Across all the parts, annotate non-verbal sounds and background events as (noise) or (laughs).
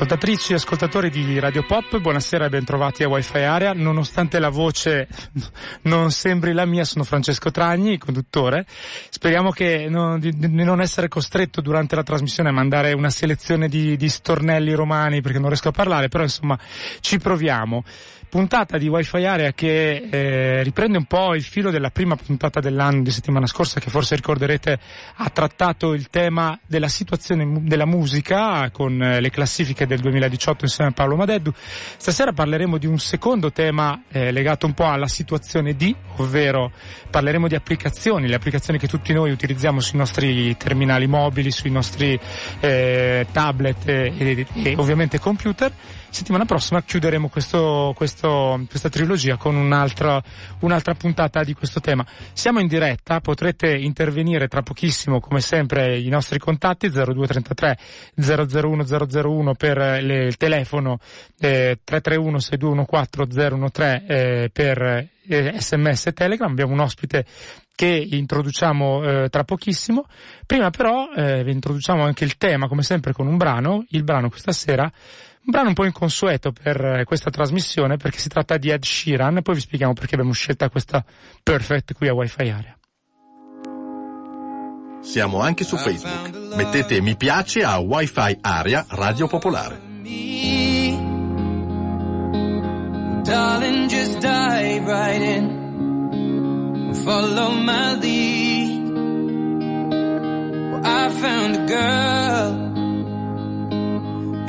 Ascoltatrici e ascoltatori di Radio Pop, buonasera e bentrovati a Wi-Fi Area. Nonostante la voce non sembri la mia, sono Francesco Tragni, conduttore. Speriamo che non, di, di, non essere costretto durante la trasmissione a mandare una selezione di, di stornelli romani perché non riesco a parlare, però insomma ci proviamo puntata di Wi-Fi Area che eh, riprende un po' il filo della prima puntata dell'anno di settimana scorsa che forse ricorderete ha trattato il tema della situazione della musica con eh, le classifiche del 2018 insieme a Paolo Madeddu. Stasera parleremo di un secondo tema eh, legato un po' alla situazione di, ovvero parleremo di applicazioni, le applicazioni che tutti noi utilizziamo sui nostri terminali mobili, sui nostri eh, tablet e, e, e ovviamente computer settimana prossima chiuderemo questo, questo, questa trilogia con un'altra, un'altra puntata di questo tema. Siamo in diretta, potrete intervenire tra pochissimo, come sempre, i nostri contatti 0233 001 001 per le, il telefono eh, 331 6214 013 eh, per eh, sms e telegram. Abbiamo un ospite che introduciamo eh, tra pochissimo. Prima però eh, vi introduciamo anche il tema, come sempre, con un brano. Il brano questa sera un brano un po' inconsueto per eh, questa trasmissione perché si tratta di Ed Sheeran e poi vi spieghiamo perché abbiamo scelto questa Perfect qui a Wi-Fi Area. Siamo anche su Facebook. Mettete mi piace a Wi-Fi Area Radio Popolare. Darling, just dive right in. Follow my lead. Well, I found a girl.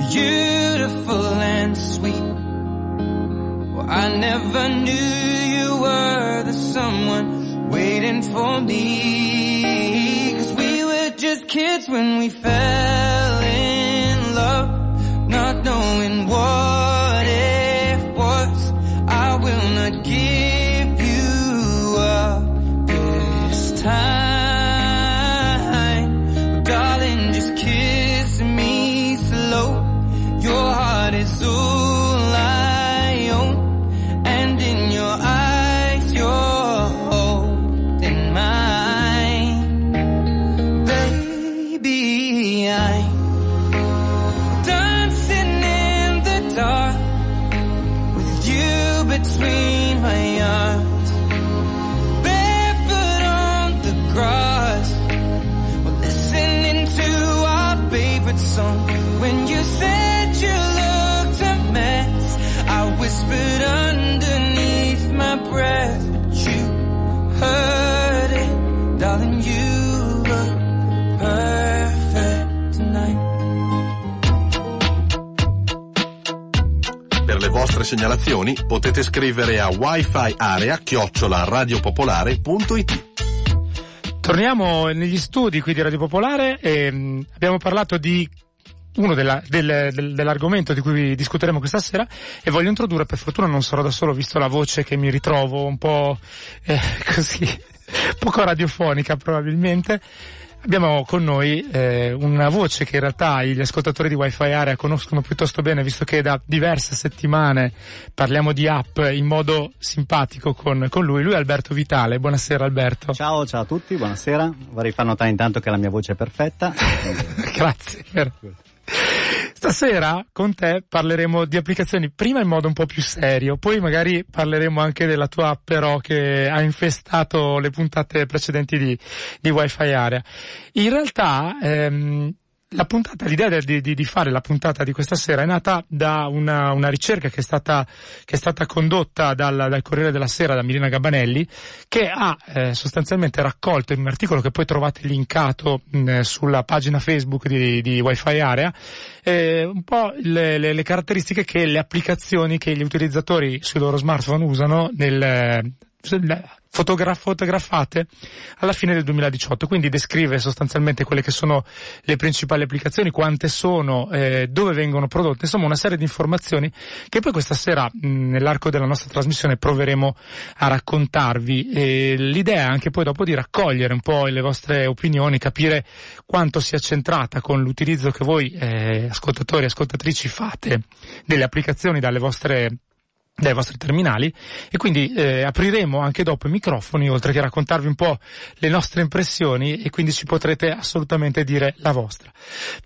Beautiful and sweet. Well, I never knew you were the someone waiting for me. Cause we were just kids when we fell in love, not knowing what segnalazioni potete scrivere a wifi area radiopopolare.it. Torniamo negli studi qui di Radio Popolare e mm, abbiamo parlato di uno della, del, del, dell'argomento di cui discuteremo questa sera e voglio introdurre, per fortuna non sarò da solo visto la voce che mi ritrovo un po' eh, (laughs) così, poco radiofonica probabilmente, Abbiamo con noi eh, una voce che in realtà gli ascoltatori di Wi-Fi Area conoscono piuttosto bene, visto che da diverse settimane parliamo di app in modo simpatico con, con lui. Lui è Alberto Vitale. Buonasera Alberto. Ciao, ciao a tutti, buonasera. Vorrei far notare intanto che la mia voce è perfetta. (laughs) Grazie. Stasera con te parleremo di applicazioni, prima in modo un po' più serio, poi magari parleremo anche della tua app però che ha infestato le puntate precedenti di, di Wi-Fi Area. In realtà ehm, puntata, l'idea di, di, di, fare la puntata di questa sera è nata da una, una ricerca che è stata, che è stata condotta dal, dal, Corriere della Sera da Milena Gabanelli, che ha eh, sostanzialmente raccolto in un articolo che poi trovate linkato mh, sulla pagina Facebook di, di Wi-Fi Area, eh, un po' le, le, le caratteristiche che le applicazioni che gli utilizzatori sui loro smartphone usano nel, fotogra- fotografate alla fine del 2018, quindi descrive sostanzialmente quelle che sono le principali applicazioni, quante sono, eh, dove vengono prodotte, insomma una serie di informazioni che poi questa sera mh, nell'arco della nostra trasmissione proveremo a raccontarvi. E l'idea è anche poi dopo di raccogliere un po' le vostre opinioni, capire quanto sia centrata con l'utilizzo che voi eh, ascoltatori e ascoltatrici fate delle applicazioni dalle vostre dai vostri terminali e quindi eh, apriremo anche dopo i microfoni oltre che raccontarvi un po' le nostre impressioni e quindi ci potrete assolutamente dire la vostra.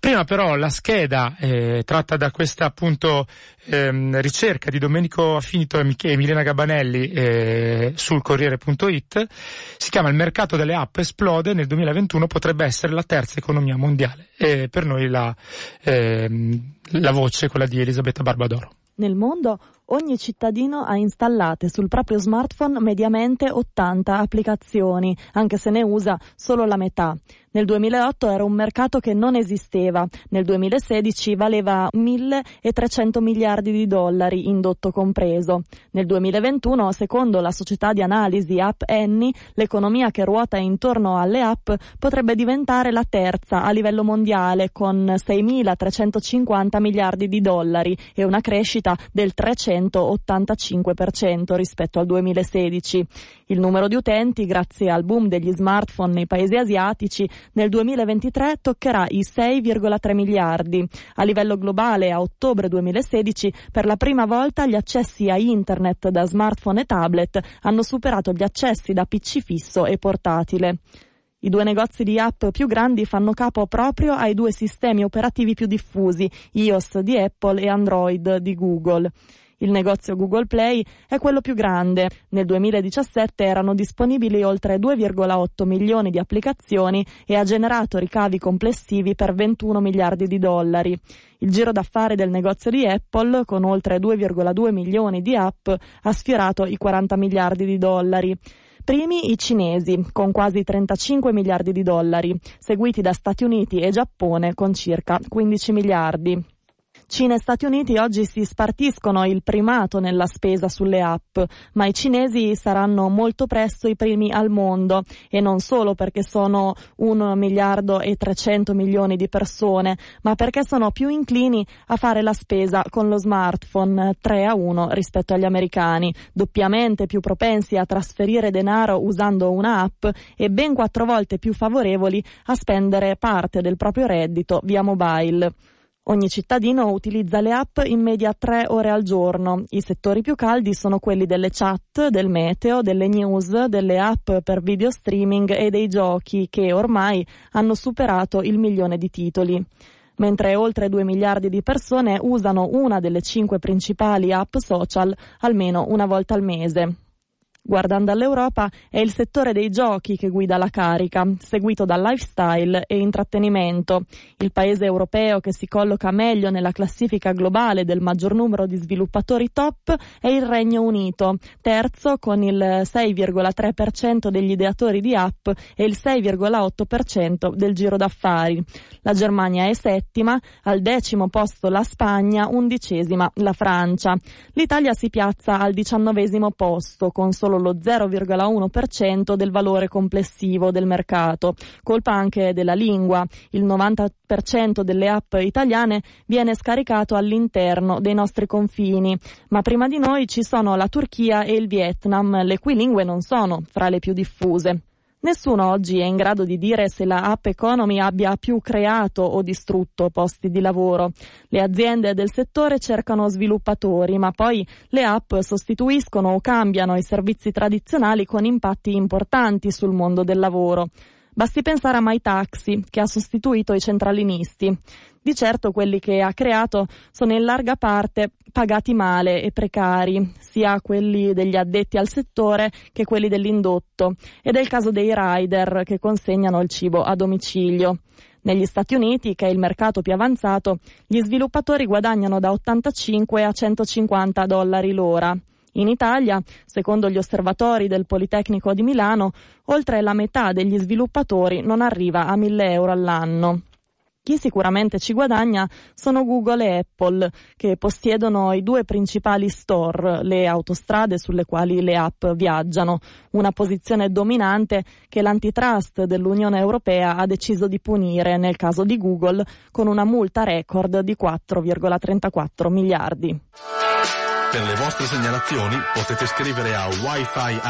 Prima però la scheda eh, tratta da questa appunto ehm, ricerca di Domenico Affinito e Milena Gabanelli eh, sul Corriere.it si chiama Il mercato delle app esplode nel 2021 potrebbe essere la terza economia mondiale e per noi la, ehm, la voce quella di Elisabetta Barbadoro. Nel mondo ogni cittadino ha installate sul proprio smartphone mediamente 80 applicazioni, anche se ne usa solo la metà. Nel 2008 era un mercato che non esisteva, nel 2016 valeva 1.300 miliardi di dollari, indotto compreso. Nel 2021, secondo la società di analisi App Annie, l'economia che ruota intorno alle app potrebbe diventare la terza a livello mondiale con 6.350 miliardi di dollari e una crescita del 385% rispetto al 2016. Il numero di utenti, grazie al boom degli smartphone nei paesi asiatici, nel 2023 toccherà i 6,3 miliardi. A livello globale, a ottobre 2016, per la prima volta gli accessi a internet da smartphone e tablet hanno superato gli accessi da PC fisso e portatile. I due negozi di app più grandi fanno capo proprio ai due sistemi operativi più diffusi, iOS di Apple e Android di Google. Il negozio Google Play è quello più grande. Nel 2017 erano disponibili oltre 2,8 milioni di applicazioni e ha generato ricavi complessivi per 21 miliardi di dollari. Il giro d'affari del negozio di Apple, con oltre 2,2 milioni di app, ha sfiorato i 40 miliardi di dollari. Primi i cinesi, con quasi 35 miliardi di dollari, seguiti da Stati Uniti e Giappone con circa 15 miliardi. Cina e Stati Uniti oggi si spartiscono il primato nella spesa sulle app, ma i cinesi saranno molto presto i primi al mondo e non solo perché sono 1 miliardo e 300 milioni di persone, ma perché sono più inclini a fare la spesa con lo smartphone 3 a 1 rispetto agli americani, doppiamente più propensi a trasferire denaro usando un'app e ben quattro volte più favorevoli a spendere parte del proprio reddito via mobile. Ogni cittadino utilizza le app in media tre ore al giorno. I settori più caldi sono quelli delle chat, del meteo, delle news, delle app per video streaming e dei giochi che ormai hanno superato il milione di titoli. Mentre oltre 2 miliardi di persone usano una delle cinque principali app social almeno una volta al mese. Guardando all'Europa è il settore dei giochi che guida la carica, seguito da lifestyle e intrattenimento. Il paese europeo che si colloca meglio nella classifica globale del maggior numero di sviluppatori top è il Regno Unito, terzo con il 6,3% degli ideatori di app e il 6,8% del giro d'affari. La Germania è settima, al decimo posto la Spagna, undicesima la Francia. L'Italia si piazza al diciannovesimo posto con solo solo lo 0,1% del valore complessivo del mercato, colpa anche della lingua. Il 90% delle app italiane viene scaricato all'interno dei nostri confini, ma prima di noi ci sono la Turchia e il Vietnam, le cui lingue non sono fra le più diffuse. Nessuno oggi è in grado di dire se la app economy abbia più creato o distrutto posti di lavoro. Le aziende del settore cercano sviluppatori, ma poi le app sostituiscono o cambiano i servizi tradizionali con impatti importanti sul mondo del lavoro. Basti pensare a MyTaxi, che ha sostituito i centralinisti. Di certo quelli che ha creato sono in larga parte pagati male e precari, sia quelli degli addetti al settore che quelli dell'indotto, ed è il caso dei rider che consegnano il cibo a domicilio. Negli Stati Uniti, che è il mercato più avanzato, gli sviluppatori guadagnano da 85 a 150 dollari l'ora. In Italia, secondo gli osservatori del Politecnico di Milano, oltre la metà degli sviluppatori non arriva a 1000 euro all'anno. Chi sicuramente ci guadagna sono Google e Apple, che possiedono i due principali store, le autostrade sulle quali le app viaggiano, una posizione dominante che l'antitrust dell'Unione Europea ha deciso di punire nel caso di Google con una multa record di 4,34 miliardi. Per le vostre segnalazioni potete scrivere a wifi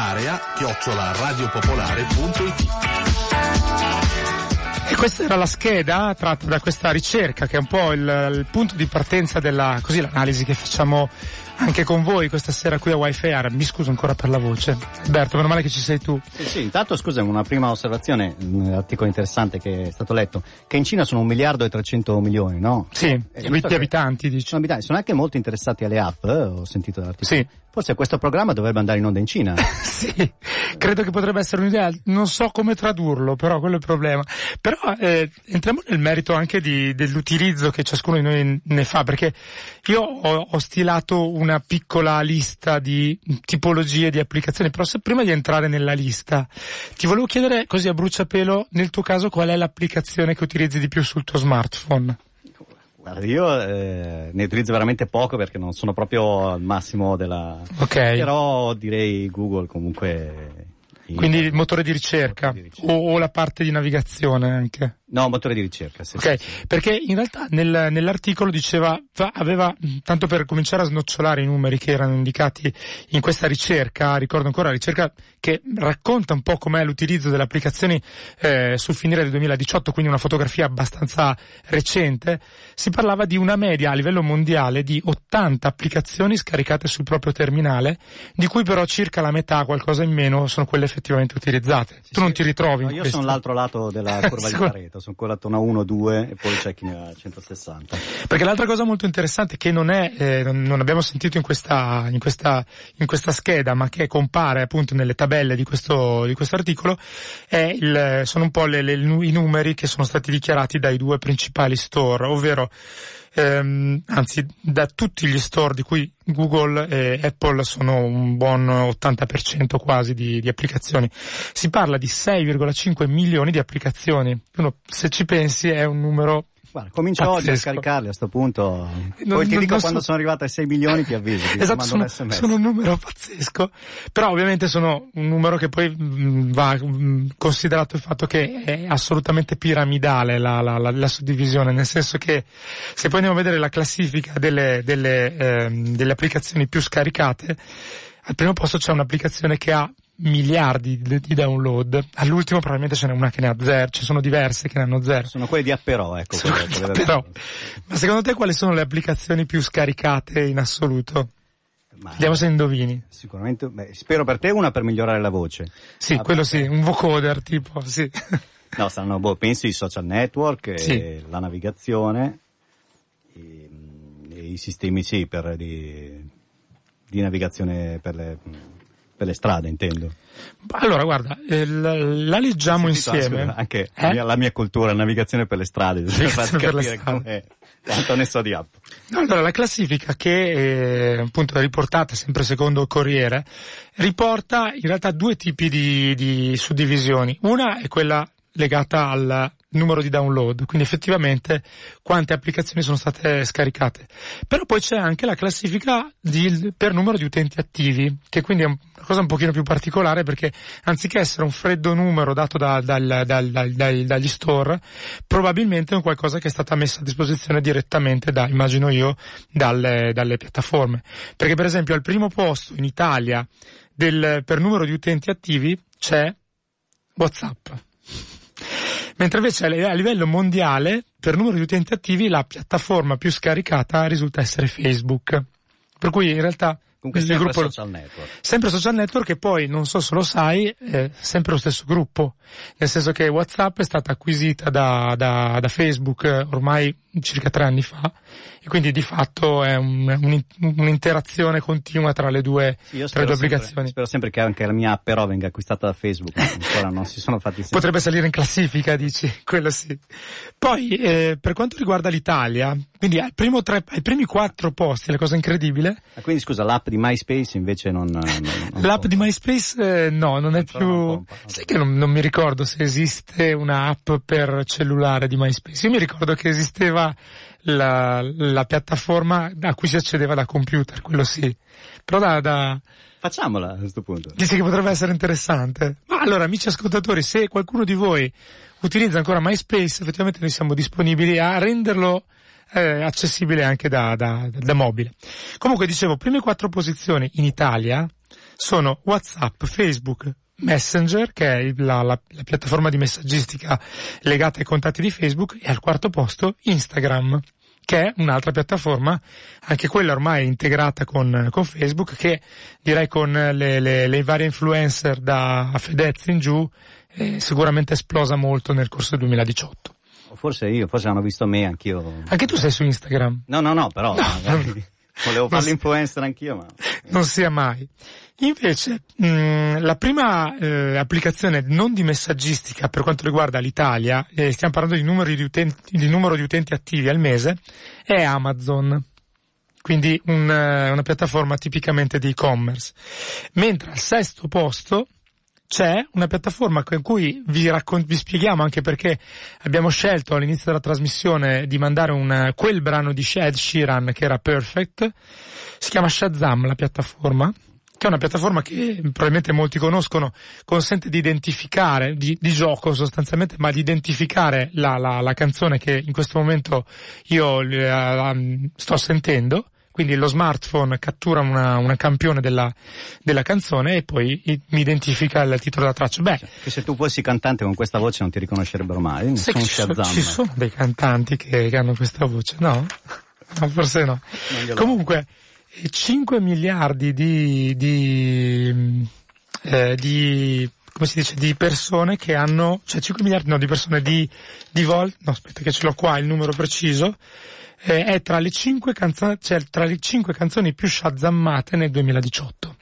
questa era la scheda tratta da questa ricerca che è un po' il, il punto di partenza della, così l'analisi che facciamo anche con voi questa sera qui a Wi-Fi Area. Mi scuso ancora per la voce. Alberto, meno male che ci sei tu. Sì, sì, intanto scusa, una prima osservazione, un articolo interessante che è stato letto, che in Cina sono un miliardo e 300 milioni, no? Sì, Eh, di abitanti, dici. Sono abitanti, sono anche molto interessati alle app, eh, ho sentito dall'articolo. Sì. Forse questo programma dovrebbe andare in onda in Cina. (laughs) Sì, credo che potrebbe essere un'idea, non so come tradurlo, però quello è il problema. Però eh, entriamo nel merito anche di- dell'utilizzo che ciascuno di noi ne fa, perché io ho, ho stilato una piccola lista di tipologie di applicazioni, però se prima di entrare nella lista ti volevo chiedere così a bruciapelo, nel tuo caso qual è l'applicazione che utilizzi di più sul tuo smartphone? Io eh, ne utilizzo veramente poco perché non sono proprio al massimo della... Ok. Però direi Google comunque... in- Quindi il motore di ricerca, Motore di ricerca. O, o la parte di navigazione anche. No, motore di ricerca, sì. Ok, sì, perché in realtà nel- nell'articolo diceva, aveva, tanto per cominciare a snocciolare i numeri che erano indicati in questa ricerca, ricordo ancora la ricerca che racconta un po' com'è l'utilizzo delle applicazioni eh, sul finire del 2018, quindi una fotografia abbastanza recente, si parlava di una media a livello mondiale di 80 applicazioni scaricate sul proprio terminale, di cui però circa la metà, qualcosa in meno, sono quelle effettivamente utilizzate. Sì, tu non ti ritrovi No, in io questo? sono l'altro lato della (laughs) curva di Sicuro. Pareto, sono quella una 1, 2 e poi c'è chi ne ha 160. Perché l'altra cosa molto interessante che non è, eh, non abbiamo sentito in questa, in questa, in questa scheda, ma che compare appunto nelle tabelle di questo, di questo articolo, è il, sono un po' le- le- i numeri che sono stati dichiarati dai due principali store, ovvero, ehm, anzi, da tutti gli store di cui Google e Apple sono un buon 80% quasi di, di applicazioni. Si parla di 6,5 milioni di applicazioni. Uno, se ci pensi, è un numero Guarda, comincio oggi a Pazzesco. scaricarli a sto punto. Non- Poi ti non- dico non quando so- sono arrivato ai 6 milioni ti avviso, ti (laughs) Esatto, sono, sono un numero pazzesco, però ovviamente sono un numero che poi mh, va mh, considerato il fatto che è assolutamente piramidale la, la, la, la suddivisione, nel senso che se poi andiamo a vedere la classifica delle, delle, ehm, delle applicazioni più scaricate, al primo posto c'è un'applicazione che ha miliardi di, download, all'ultimo probabilmente ce n'è una che ne ha zero, ci sono diverse che ne hanno zero. Sono quelli di Apperò, ecco. Quelle- quelle- però, ma secondo te quali sono le applicazioni più scaricate in assoluto? Ma Vediamo se indovini. Sicuramente, beh, spero per te una per migliorare la voce. Sì, Ah, quello beh. sì, un vocoder tipo, sì. No, saranno, boh, penso i social network, Sì. la navigazione, e, e i sistemi sì, per, di, di navigazione per le, per le strade, intendo. Allora, guarda, eh, la, la leggiamo Sentito, insieme. scusa, anche Eh? mia- la mia cultura, navigazione per le strade, per (laughs) capire strade. com'è, quanto ne so di app. Allora, la classifica che eh, appunto è riportata sempre secondo il Corriere, riporta in realtà due tipi di, di suddivisioni. Una è quella legata al numero di download, quindi effettivamente quante applicazioni sono state scaricate. Però poi c'è anche la classifica di- per numero di utenti attivi, che quindi è un- una cosa un pochino più particolare perché anziché essere un freddo numero dato da- dal- dal- dal- dagli store, probabilmente è un qualcosa che è stata messa a disposizione direttamente da, immagino io, dalle, dalle piattaforme. Perché per esempio al primo posto in Italia del- per numero di utenti attivi c'è WhatsApp. Mentre invece a livello mondiale, per numero di utenti attivi, la piattaforma più scaricata risulta essere Facebook. Per cui in realtà Comunque sempre gruppo- social network. Sempre social network e poi, non so se lo sai, è sempre lo stesso gruppo. Nel senso che WhatsApp è stata acquisita da, da, da Facebook eh, ormai circa tre anni fa e quindi di fatto è un- un- un'interazione continua tra le due, Sì, tra le due sempre, applicazioni. spero sempre che anche la mia app però venga acquistata da Facebook, ancora non si sono fatti sentire. Potrebbe salire in classifica, dici, (laughs) quello sì. Poi, eh, per quanto riguarda l'Italia, quindi primo tre, ai primi quattro posti, la cosa incredibile, Ah, Quindi scusa, l'app di MySpace invece non... non- non L'app conta. di MySpace eh, no, non è Ancora non più... pompa, ok. Sai che non, non mi ricordo se esiste una app per cellulare di MySpace. Io mi ricordo che esisteva la, la piattaforma a cui si accedeva da computer, quello sì. Però da, da... Facciamola a questo punto. Dici che potrebbe essere interessante. Ma allora, amici ascoltatori, se qualcuno di voi utilizza ancora MySpace, effettivamente noi siamo disponibili a renderlo eh, accessibile anche da, da, da mobile. Comunque dicevo, prime quattro posizioni in Italia sono WhatsApp, Facebook, Messenger, che è la, la- la piattaforma di messaggistica legata ai contatti di Facebook, e al quarto posto Instagram, che è un'altra piattaforma, anche quella ormai integrata con, con Facebook, che direi con le, le- le varie influencer da Fedez in giù, eh, sicuramente esplosa molto nel corso del 2018. O Forse io, forse hanno visto me, anch'io. Anche tu sei su Instagram? No, no, no, però magari (laughs) volevo (laughs) fare Ma- l'influencer anch'io, ma... non sia mai. Invece, mh, la prima eh, applicazione non di messaggistica per quanto riguarda l'Italia, eh, stiamo parlando di, di, utenti, di numero di utenti attivi al mese, è Amazon. Quindi un, eh, una piattaforma tipicamente di e-commerce. Mentre al sesto posto c'è una piattaforma con cui vi, raccon- vi spieghiamo anche perché abbiamo scelto all'inizio della trasmissione di mandare un, quel brano di Ed Sheeran che era Perfect. Si chiama Shazam la piattaforma che è una piattaforma che probabilmente molti conoscono, consente di identificare, di, di gioco sostanzialmente, ma di identificare la, la, la canzone che in questo momento io eh, sto sentendo, quindi lo smartphone cattura una, una campione della, della canzone e poi mi identifica il titolo della traccia. Beh, Che se tu fossi cantante con questa voce non ti riconoscerebbero mai. Sono che ci sono, Shazam. ci sono dei cantanti che, che hanno questa voce, no? (laughs) No, forse no. Comunque, eh, 5 miliardi di, di, eh, di, come si dice, di persone che hanno, cioè 5 miliardi, no, di persone di, di vol, no, aspetta che ce l'ho qua, il numero preciso, eh, è tra le 5 canzoni, cioè tra le 5 canzoni più shazammate nel 2018.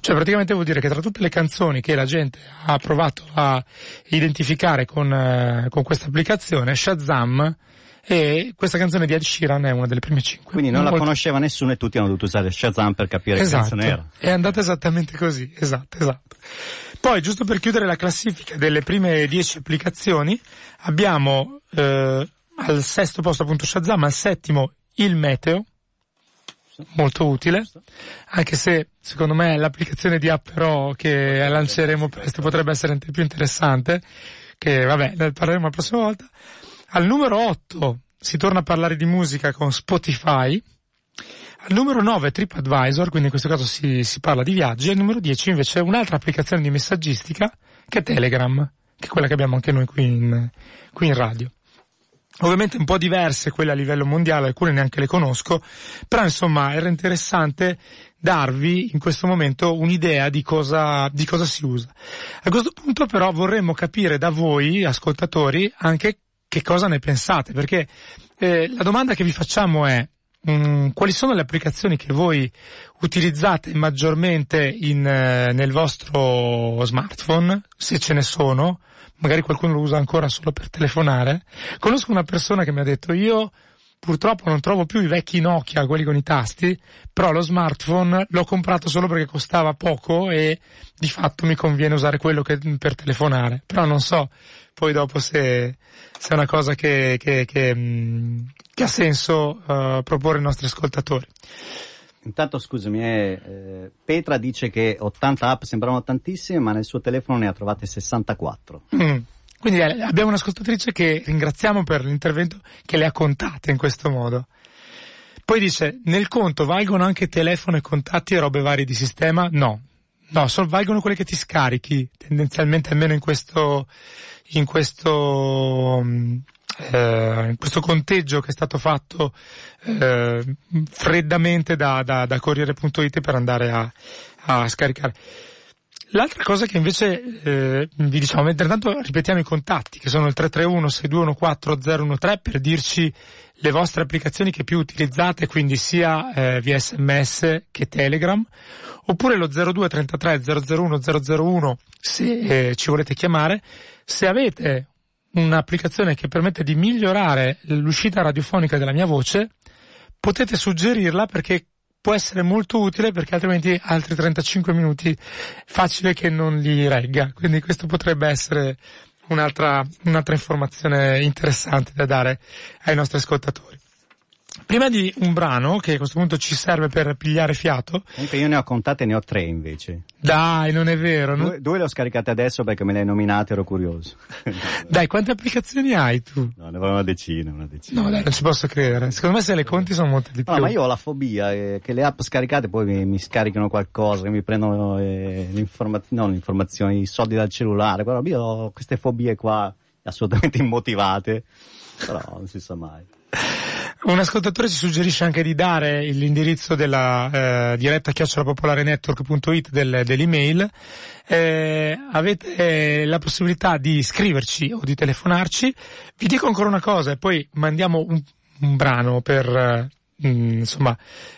Cioè praticamente vuol dire che tra tutte le canzoni che la gente ha provato a identificare con, eh, con questa applicazione, Shazam, e questa canzone di Ed Sheeran è una delle prime 5. Quindi non la conosceva nessuno e tutti hanno dovuto usare Shazam per capire che Esatto, canzone era. è andata esattamente così, esatto, esatto. Poi, giusto per chiudere la classifica delle prime 10 applicazioni, abbiamo eh, al sesto posto appunto Shazam, al settimo il meteo, molto utile, anche se secondo me l'applicazione di app che lanceremo presto potrebbe essere anche più interessante, che vabbè, ne parleremo la prossima volta. Al numero 8 si torna a parlare di musica con Spotify, al numero 9 TripAdvisor, quindi in questo caso si, si parla di viaggi, al numero 10 invece un'altra applicazione di messaggistica che è Telegram, che è quella che abbiamo anche noi qui in, qui in radio. Ovviamente un po' diverse quelle a livello mondiale, alcune neanche le conosco, però insomma era interessante darvi in questo momento un'idea di cosa, di cosa si usa. A questo punto però vorremmo capire da voi, ascoltatori, anche che cosa ne pensate, perché eh, la domanda che vi facciamo è mm, quali sono le applicazioni che voi utilizzate maggiormente in, eh, nel vostro smartphone, se ce ne sono, magari qualcuno lo usa ancora solo per telefonare. Conosco una persona che mi ha detto io purtroppo non trovo più i vecchi Nokia, quelli con i tasti, però lo smartphone l'ho comprato solo perché costava poco e di fatto mi conviene usare quello che, per telefonare. Però non so poi dopo se, se è una cosa che, che, che, che ha senso uh, proporre ai nostri ascoltatori. Intanto scusami, eh, eh, Petra dice che 80 app sembrano tantissime, ma nel suo telefono ne ha trovate 64. Mm. Quindi eh, abbiamo un'ascoltatrice che ringraziamo per l'intervento che le ha contate in questo modo. Poi dice, nel conto valgono anche telefono e contatti e robe varie di sistema? No, No, solo valgono quelle che ti scarichi, tendenzialmente almeno in questo, in questo, mm, eh, questo conteggio che è stato fatto eh, freddamente da, da, da Corriere.it per andare a, a scaricare. L'altra cosa che invece eh, vi diciamo, mentre tanto ripetiamo i contatti, che sono il 331 6214 013 per dirci le vostre applicazioni che più utilizzate, quindi sia eh, via sms che Telegram, oppure lo 0233 001 001 se eh, ci volete chiamare. Se avete un'applicazione che permette di migliorare l'uscita radiofonica della mia voce, potete suggerirla perché può essere molto utile perché altrimenti altri 35 minuti facile che non li regga. Quindi questo potrebbe essere un'altra, un'altra informazione interessante da dare ai nostri ascoltatori. Prima di un brano, che a questo punto ci serve per pigliare fiato. Comunque io ne ho contate, ne ho tre invece. Dai, non è vero. Due, due le ho scaricate adesso perché me le hai nominate, ero curioso. (laughs) dai, quante applicazioni hai tu? No, ne avevo una decina, una decina. No, dai, non ci posso credere. Secondo me se le conti sono molte di più. No, ma io ho la fobia eh, che le app scaricate poi mi, mi scaricano qualcosa, che mi prendono eh, l'informazione, no, l'informazione, i soldi dal cellulare. Però io ho queste fobie qua assolutamente immotivate, però non si sa mai. Un ascoltatore ci suggerisce anche di dare l'indirizzo della eh, diretta chiocciolapopolarenetwork.it del, dell'email. Eh, avete la possibilità di scriverci o di telefonarci. Vi dico ancora una cosa e poi mandiamo un, un brano per Mm, insomma,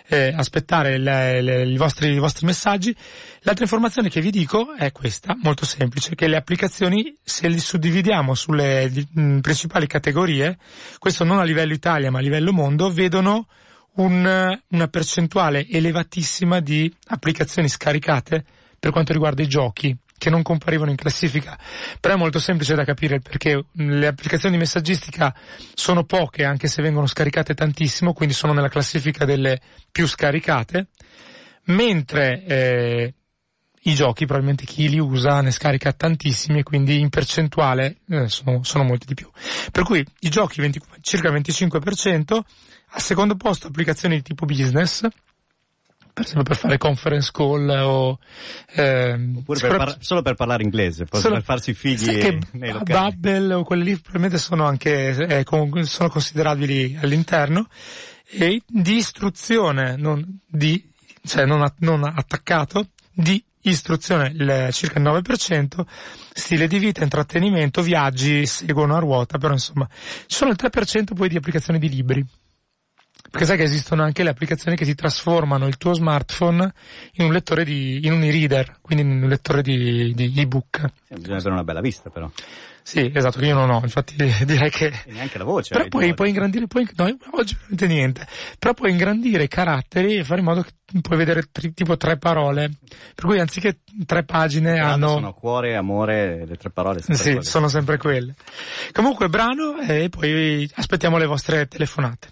eh, aspettare le, le, i, vostri, i vostri messaggi. L'altra informazione che vi dico è questa, molto semplice, che le applicazioni, se li suddividiamo sulle mh, mm, principali categorie, questo non a livello Italia ma a livello mondo, vedono un, una percentuale elevatissima di applicazioni scaricate per quanto riguarda i giochi che non comparivano in classifica, però è molto semplice da capire perché. Le applicazioni di messaggistica sono poche anche se vengono scaricate tantissimo, quindi sono nella classifica delle più scaricate, mentre eh, i giochi probabilmente chi li usa ne scarica tantissimi e quindi in percentuale eh, sono, sono, molti di più. Per cui i giochi 20, circa il 25%, al secondo posto applicazioni di tipo business, per esempio per fare conference call o ehm, Oppure per par- solo per parlare inglese, solo, per farsi figli che (laughs) nei locali. Bubble o quelli lì probabilmente sono anche eh, con, sono considerabili all'interno e di istruzione non di cioè non, non attaccato di istruzione il, circa il 9%, stile di vita, intrattenimento, viaggi seguono a ruota, però insomma, ci sono il 3% poi di applicazioni di libri. Perché sai che esistono anche le applicazioni che ti trasformano il tuo smartphone in un lettore di, in un e-reader, quindi in un lettore di, di ebook. Sì, bisogna avere una bella vista però. Sì, esatto, che io non ho, infatti (laughs) direi che... E neanche la voce. Però poi puoi ingrandire, puoi, no, oggi veramente niente, però puoi ingrandire i caratteri e fare in modo che puoi vedere tri, tipo tre parole. Per cui anziché tre pagine hanno... Sono cuore, amore, le tre parole. Sì, quelle. sono sempre quelle. Comunque brano e poi aspettiamo le vostre telefonate.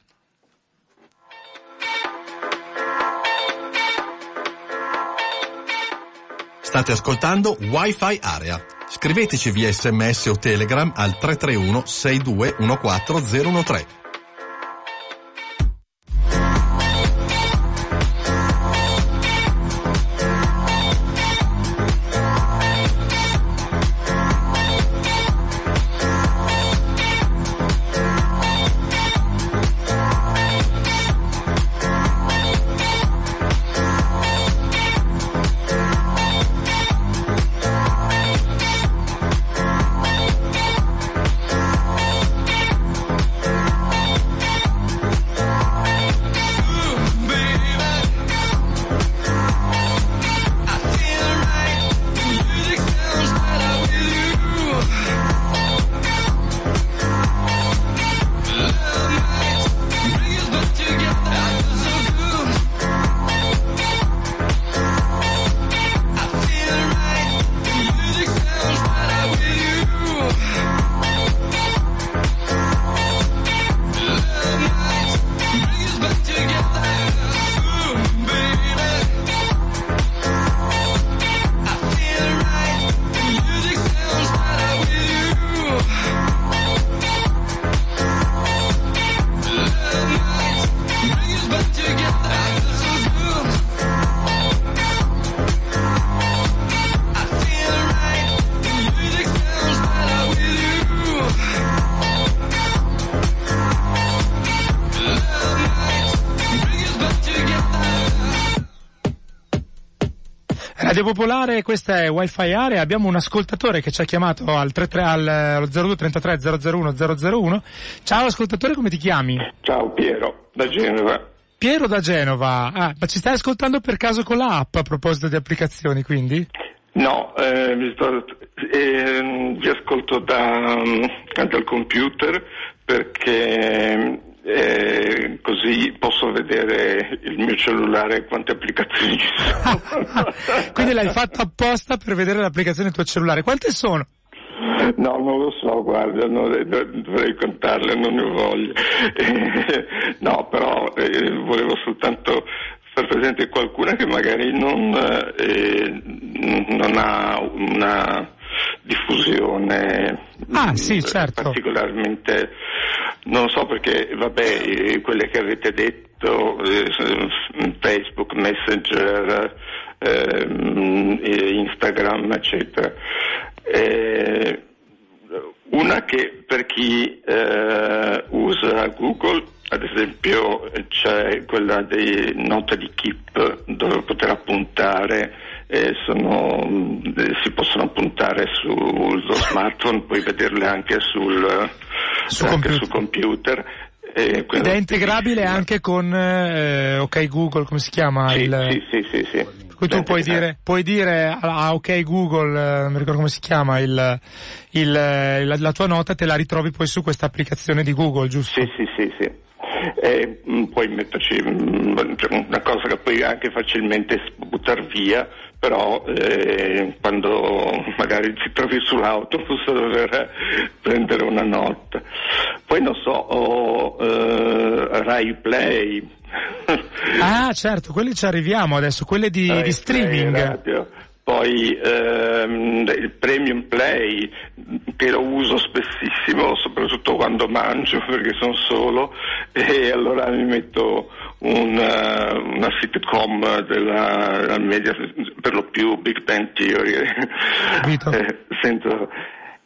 State ascoltando Wi-Fi Area. Scriveteci via sms o telegram al 331 6214013. Radio Popolare, questa è Wi-Fi Area, abbiamo un ascoltatore che ci ha chiamato al, 33, al 02 33 001 001. Ciao ascoltatore, come ti chiami? Ciao Piero, da Genova. Piero da Genova, ah, ma ci stai ascoltando per caso con la app a proposito di applicazioni quindi? No, eh, mi sto, eh, vi ascolto da, mm, dal computer perché eh, così posso vedere il mio cellulare quante applicazioni ci sono. (laughs) Quindi l'hai fatto apposta per vedere l'applicazione del tuo cellulare. Quante sono? No, non lo so, guarda, non, dovrei contarle, non ne voglio. (laughs) no, però eh, volevo soltanto far presente qualcuna che magari non, eh, non ha una diffusione ah, sì, certo. particolarmente non so perché vabbè quelle che avete detto eh, Facebook Messenger eh, Instagram eccetera eh, una che per chi eh, usa Google ad esempio c'è quella di nota di Keep dove poter appuntare eh, sono, eh, si possono appuntare sullo smartphone, puoi vederle anche sul, Su anche computer. sul computer. Eh, Ed è integrabile anche con eh, OK Google, come si chiama? Sì, il... sì, sì, sì, sì. Per cui tu puoi eh, dire, puoi dire a, OK Google, eh, non mi ricordo come si chiama, il, il, eh, la, la tua nota te la ritrovi poi su questa applicazione di Google, giusto? Sì, sì, sì, sì. E, mm, puoi metterci mm, una cosa che puoi anche facilmente buttare via, però eh, quando magari ti trovi sull'autobus a dover prendere una nota. Poi non so, ho eh, Rai Play. (laughs) Ah, certo, quelli ci arriviamo adesso, quelle di, Rai di streaming. Play. Poi ehm, il Premium Play che lo uso spessissimo, soprattutto quando mangio perché sono solo e allora mi metto una, una sitcom della, della media, per lo più Big Bang Theory. (laughs) Capito. Eh, sento-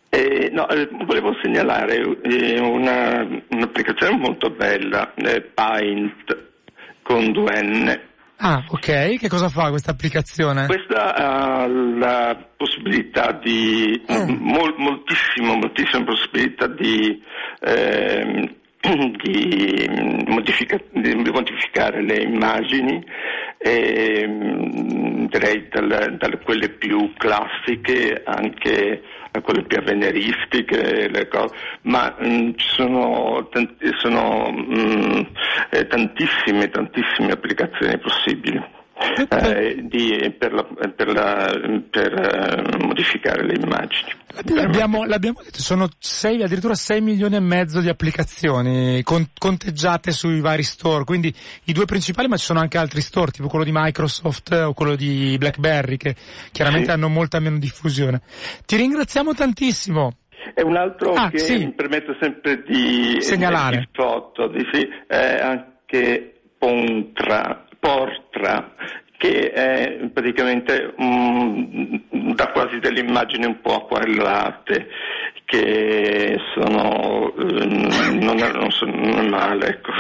eh, no, eh, volevo segnalare eh, una, un'applicazione molto bella, eh, Paint con due N. Ah, ok, che cosa fa questa applicazione? Questa ha la possibilità di, mol- moltissimo, moltissime possibilità di, ehm, di, modifica- di modificare le immagini, ehm, direi dal- dalle quelle più classiche anche a quelle più avveniristiche, ma mh, ci sono, tanti- sono, mh, eh, tantissime, tantissime applicazioni possibili. Eh, di- per, la- per la- per, eh, modificare le immagini. L'abbiamo, l'abbiamo detto, sono sei, addirittura 6 milioni e mezzo di applicazioni con- conteggiate sui vari store, quindi i due principali, ma ci sono anche altri store, tipo quello di Microsoft o quello di BlackBerry, che chiaramente Sì. hanno molta meno diffusione. Ti ringraziamo tantissimo. E un altro Ah, che sì. mi permetto sempre di Segnalare. di foto, di sì, è anche Pontra, Portra, che è praticamente mm, da quasi delle immagini un po' acquarellate che sono ehm, non, non sono non è male ecco.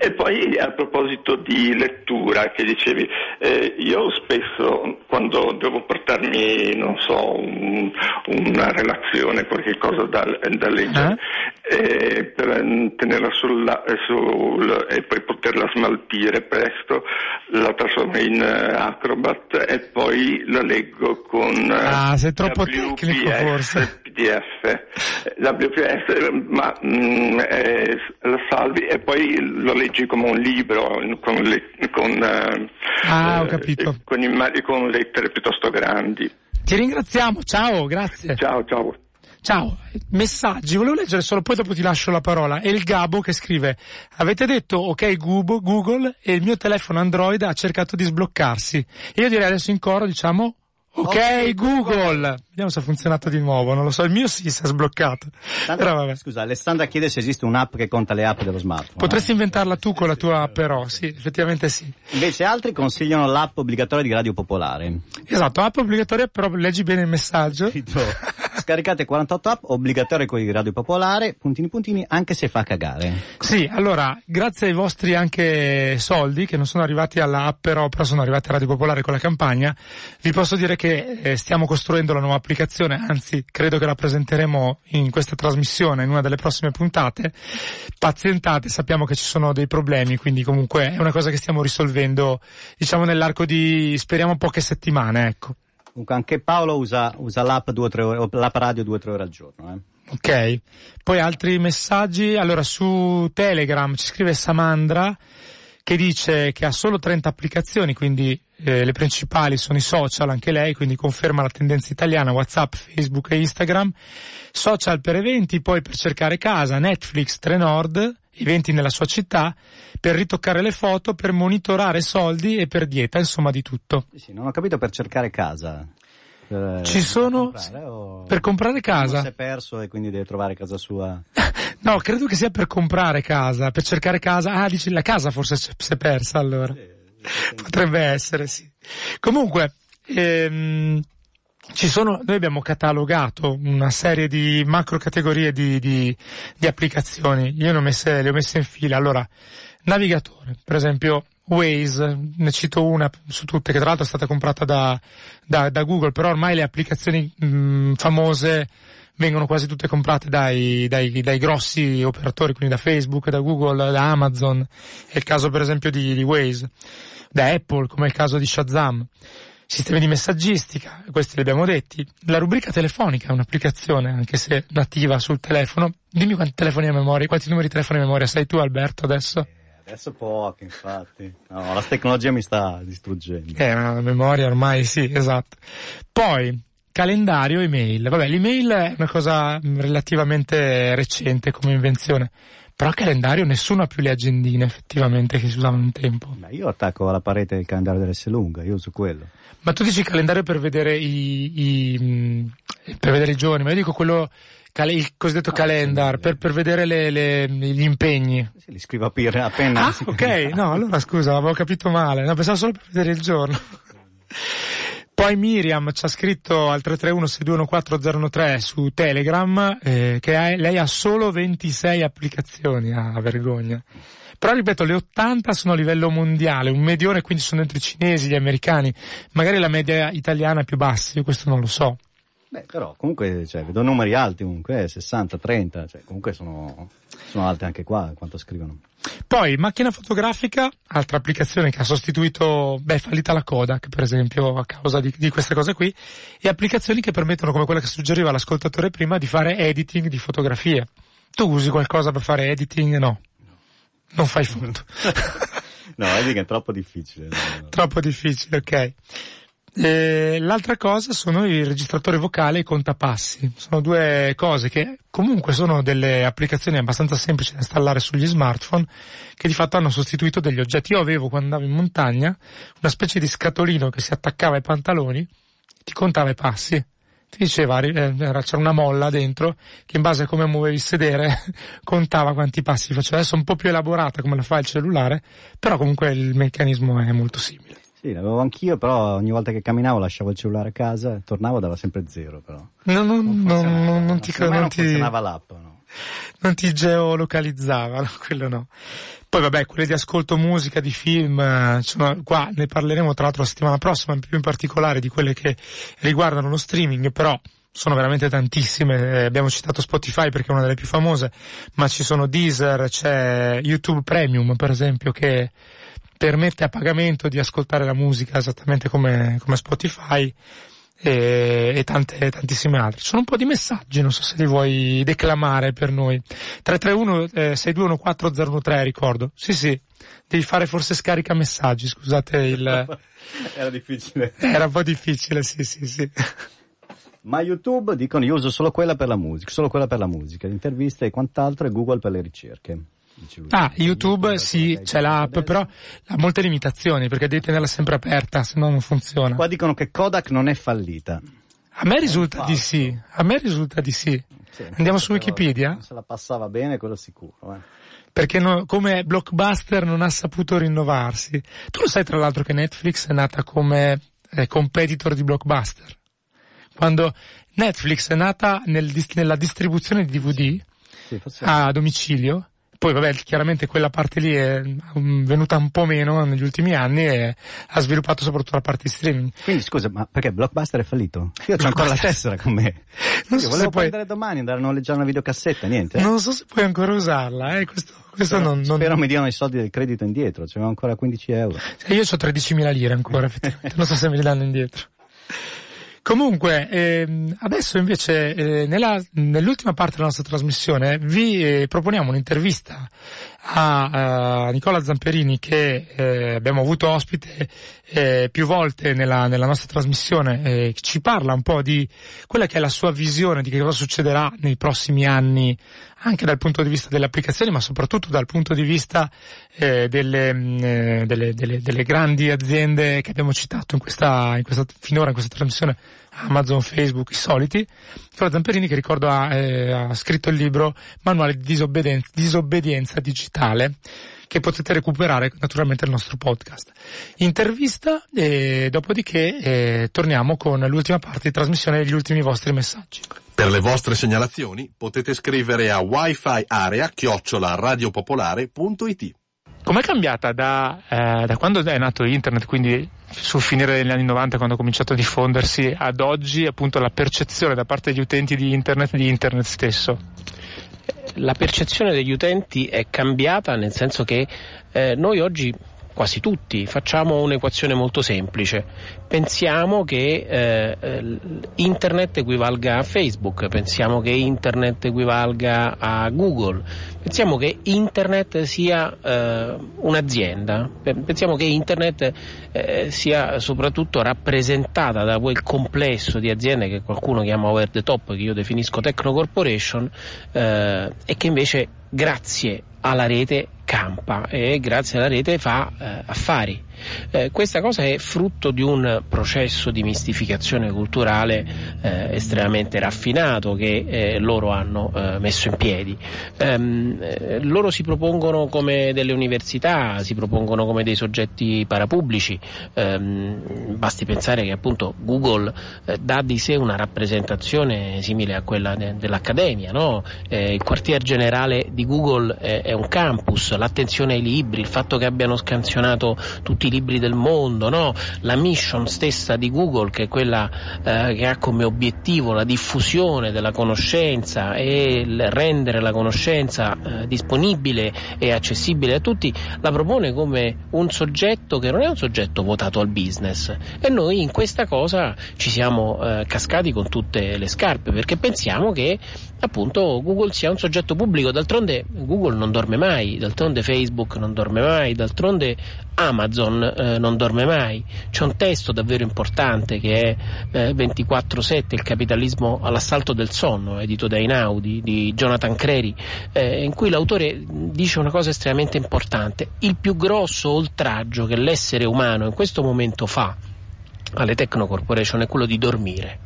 e poi a proposito di lettura che dicevi eh, io spesso quando devo portarmi non so un- una relazione qualche cosa da, da leggere eh, per eh, tenerla sulla, eh, sul, e poi poterla smaltire presto la trasformo in eh, Acrobat e poi la leggo con eh, Ah, sei troppo WPS, tecnico, forse. PDF, eh, WPS, ma mm, eh, lo salvi e poi lo leggi come un libro con, le- con, eh, Ah, eh, con, immag- con lettere piuttosto grandi. Ti ringraziamo, ciao, grazie. Ciao, ciao. Ciao, messaggi, volevo leggere solo, poi dopo ti lascio la parola. È il Gabo che scrive, avete detto ok Google, Google e il mio telefono Android ha cercato di sbloccarsi. Io direi adesso in coro diciamo ok, Ok, Google. Vediamo se ha funzionato di nuovo, non lo so, il mio sì si è sbloccato. Però vabbè. Scusa, Alessandra chiede se esiste un'app che conta le app dello smartphone. Potresti inventarla tu con la tua però, sì, effettivamente sì. Invece altri consigliano l'app obbligatoria di Radio Popolare. Esatto, app obbligatoria, però leggi bene il messaggio. (laughs) Scaricate 48 app, obbligatorio con i Radio Popolare, puntini puntini, anche se fa cagare. Sì, allora, grazie ai vostri anche soldi, che non sono arrivati alla app però, però sono arrivati a Radio Popolare con la campagna, vi posso dire che eh, stiamo costruendo la nuova applicazione, anzi, credo che la presenteremo in questa trasmissione, in una delle prossime puntate. Pazientate, sappiamo che ci sono dei problemi, quindi comunque è una cosa che stiamo risolvendo, diciamo, nell'arco di, speriamo, poche settimane, ecco. Comunque anche Paolo usa, usa l'app, due, ore, l'app radio due o tre ore al giorno. Eh. Ok, poi altri messaggi. Allora su Telegram ci scrive Samandra che dice che ha solo 30 applicazioni, quindi eh, le principali sono i social, anche lei, quindi conferma la tendenza italiana, WhatsApp, Facebook e Instagram. Social per eventi, poi per cercare casa, Netflix, Trenord, eventi nella sua città, per ritoccare le foto, per monitorare soldi e per dieta, insomma di tutto. Sì, non ho capito per cercare casa. Per, Ci sono per comprare, o... per comprare casa. Si è perso e quindi deve trovare casa sua. (laughs) no, credo che sia per comprare casa, per cercare casa. Ah, dici la casa forse si è persa allora. Sì, Potrebbe essere, sì. Comunque, ehm, sono, noi abbiamo catalogato una serie di macro categorie di, di, di applicazioni. Io ne ho messe, le ho messe in fila. Allora, navigatore, per esempio, Waze, ne cito una su tutte che tra l'altro è stata comprata da, da, da Google, però ormai le applicazioni mh, famose vengono quasi tutte comprate dai, dai, dai, grossi operatori, quindi da Facebook, da Google, da Amazon, è il caso per esempio di, di Waze, da Apple, come è il caso di Shazam. Sistemi di messaggistica, questi li abbiamo detti. La rubrica telefonica è un'applicazione, anche se nativa sul telefono. Dimmi quanti telefoni a memoria, quanti numeri di telefono a memoria sai tu Alberto adesso? Adesso pochi, infatti. No, la tecnologia mi sta distruggendo. Eh, la memoria ormai sì, esatto. Poi, calendario e email. Vabbè, l'email è una cosa relativamente recente come invenzione. Però il calendario nessuno ha più le agendine effettivamente che si usavano un tempo. Ma io attacco alla parete il calendario dell'S lunga, io uso quello. Ma tu dici calendario per vedere i, i per vedere i giorni, ma io dico quello il cosiddetto ah, calendar per, per, vedere le, le, gli impegni. Sì, li scrivo a, pirra, a penna. Ah, ok, no, allora scusa, avevo capito male, no, pensavo solo per vedere il giorno. (laughs) Poi Miriam ci ha scritto al 331-6214013 su Telegram eh, che ha, lei ha solo 26 applicazioni, ah, vergogna. Però ripeto, le 80 sono a livello mondiale, un medione quindi sono entre i cinesi, gli americani, magari la media italiana è più bassa, io questo non lo so. Beh, però comunque cioè, vedo numeri alti comunque, 60, 30, cioè, comunque sono, sono alti anche qua quanto scrivono. Poi macchina fotografica, altra applicazione che ha sostituito, beh, fallita la Kodak per esempio a causa di, di, queste cose qui, e applicazioni che permettono, come quella che suggeriva l'ascoltatore prima, di fare editing di fotografie. Tu usi qualcosa per fare editing? No. Non fai foto. (laughs) no, (laughs) editing è troppo difficile. troppo difficile, ok. L'altra cosa sono i registratori vocali e i contapassi. Sono due cose che comunque sono delle applicazioni abbastanza semplici da installare sugli smartphone che di fatto hanno sostituito degli oggetti. Io avevo quando andavo in montagna una specie di scatolino che si attaccava ai pantaloni ti contava i passi. Ti diceva, eh, c'era una molla dentro che in base a come muovevi il sedere (laughs) contava quanti passi faceva. Adesso è un po' più elaborata come la fa il cellulare, però comunque il meccanismo è molto simile. Sì, l'avevo anch'io, però ogni volta che camminavo lasciavo il cellulare a casa, tornavo dava sempre zero però. No, no, non, non, non, ti, non, non ti funzionava l'app, no. Non ti geolocalizzava, no, (laughs) quello no. Poi vabbè, quelle di ascolto musica, di film, insomma, qua ne parleremo tra l'altro la settimana prossima, più in particolare di quelle che riguardano lo streaming, però sono veramente tantissime, eh, abbiamo citato Spotify perché è una delle più famose, ma ci sono Deezer, c'è YouTube Premium per esempio che permette a pagamento di ascoltare la musica esattamente come, come Spotify e, e tante, tantissime altre. Ci sono un po' di messaggi, non so se li vuoi declamare per noi. 331 eh, 6214013 ricordo. Sì, sì. Devi fare forse scarica messaggi, scusate il... (laughs) Era difficile. Era un po' difficile, sì, sì, sì. Ma YouTube dicono io uso solo quella per la musica, solo quella per la musica, interviste e quant'altro e Google per le ricerche. Ah, YouTube sì, c'è l'app, però ha molte limitazioni perché devi tenerla sempre aperta, se no non funziona. Qua dicono che Kodak non è fallita. A me risulta di sì, a me risulta di sì. sì Andiamo su Wikipedia? Se la passava bene, quello sicuro. Eh. Perché no, come blockbuster non ha saputo rinnovarsi. Tu lo sai tra l'altro che Netflix è nata come eh, competitor di blockbuster. quando Netflix è nata nel, nella distribuzione di DVD Sì, a domicilio. Poi vabbè, chiaramente quella parte lì è mm, venuta un po' meno negli ultimi anni e ha sviluppato soprattutto la parte di streaming. Quindi scusa, ma perché Blockbuster è fallito? Io ho ancora la tessera con me. Non Io so volevo puoi, prendere domani, andare a noleggiare una videocassetta, niente. non so se puoi ancora usarla, eh, questo, questo Spero, non, non- spero mi diano i soldi del credito indietro, c'avevo ancora 15 euro. Eh, Io ho 13.000 lire ancora, effettivamente. non so se me li danno indietro. (laughs) Comunque, ehm, adesso invece, eh, nella- nell'ultima parte della nostra trasmissione, vi eh, proponiamo un'intervista a, a Nicola Zamperini che eh, abbiamo avuto ospite eh, più volte nella, nella nostra trasmissione, eh, ci parla un po' di quella che è la sua visione di che cosa succederà nei prossimi anni, anche dal punto di vista delle applicazioni, ma soprattutto dal punto di vista eh, delle, mh, eh, delle, delle- delle grandi aziende che abbiamo citato in questa, in questa, finora in questa trasmissione, Amazon, Facebook, i soliti. Nicola Zamperini che ricordo ha, eh, ha scritto il libro Manuale di disobbedienza, disobbedienza digitale che potete recuperare naturalmente nel nostro podcast. Intervista e dopodiché eh, torniamo con l'ultima parte di trasmissione e ultimi vostri messaggi. Per le vostre segnalazioni potete scrivere a wifi. Com'è cambiata da, eh, da quando è nato internet, quindi sul finire degli anni 90 quando ha cominciato a diffondersi, ad oggi appunto la percezione da parte degli utenti di internet di internet stesso? la percezione degli utenti è cambiata nel senso che eh, noi oggi quasi tutti facciamo un'equazione molto semplice. Pensiamo che eh, internet equivalga a Facebook, pensiamo che internet equivalga a Google, pensiamo che internet sia eh, un'azienda, Pe- pensiamo che internet eh, sia soprattutto rappresentata da quel complesso di aziende che qualcuno chiama over the top, che io definisco techno corporation, eh, e che invece grazie alla rete campa e grazie alla rete fa eh, affari. Eh, questa cosa è frutto di un processo di mistificazione culturale eh, estremamente raffinato che eh, loro hanno eh, messo in piedi. Ehm, eh, loro si propongono come delle università, si propongono come dei soggetti parapubblici, Ehm, basti pensare che appunto Google eh, dà di sé una rappresentazione simile a quella de- dell'Accademia, no? Il quartier generale di Google è un campus, l'attenzione ai libri, il fatto che abbiano scansionato tutti i libri del mondo, no? la mission stessa di Google che è quella eh, che ha come obiettivo la diffusione della conoscenza e rendere la conoscenza eh, disponibile e accessibile a tutti, la propone come un soggetto che non è un soggetto votato al business e noi in questa cosa ci siamo eh, cascati con tutte le scarpe perché pensiamo che appunto Google sia un soggetto pubblico, d'altronde Google non dorme mai, d'altronde Facebook non dorme mai, d'altronde Amazon eh, non dorme mai. C'è un testo davvero importante che è eh, 24-7, il capitalismo all'assalto del sonno, edito da Einaudi, di Jonathan Crary, eh, in cui l'autore dice una cosa estremamente importante. Il più grosso oltraggio che l'essere umano in questo momento fa alle techno corporation è quello di dormire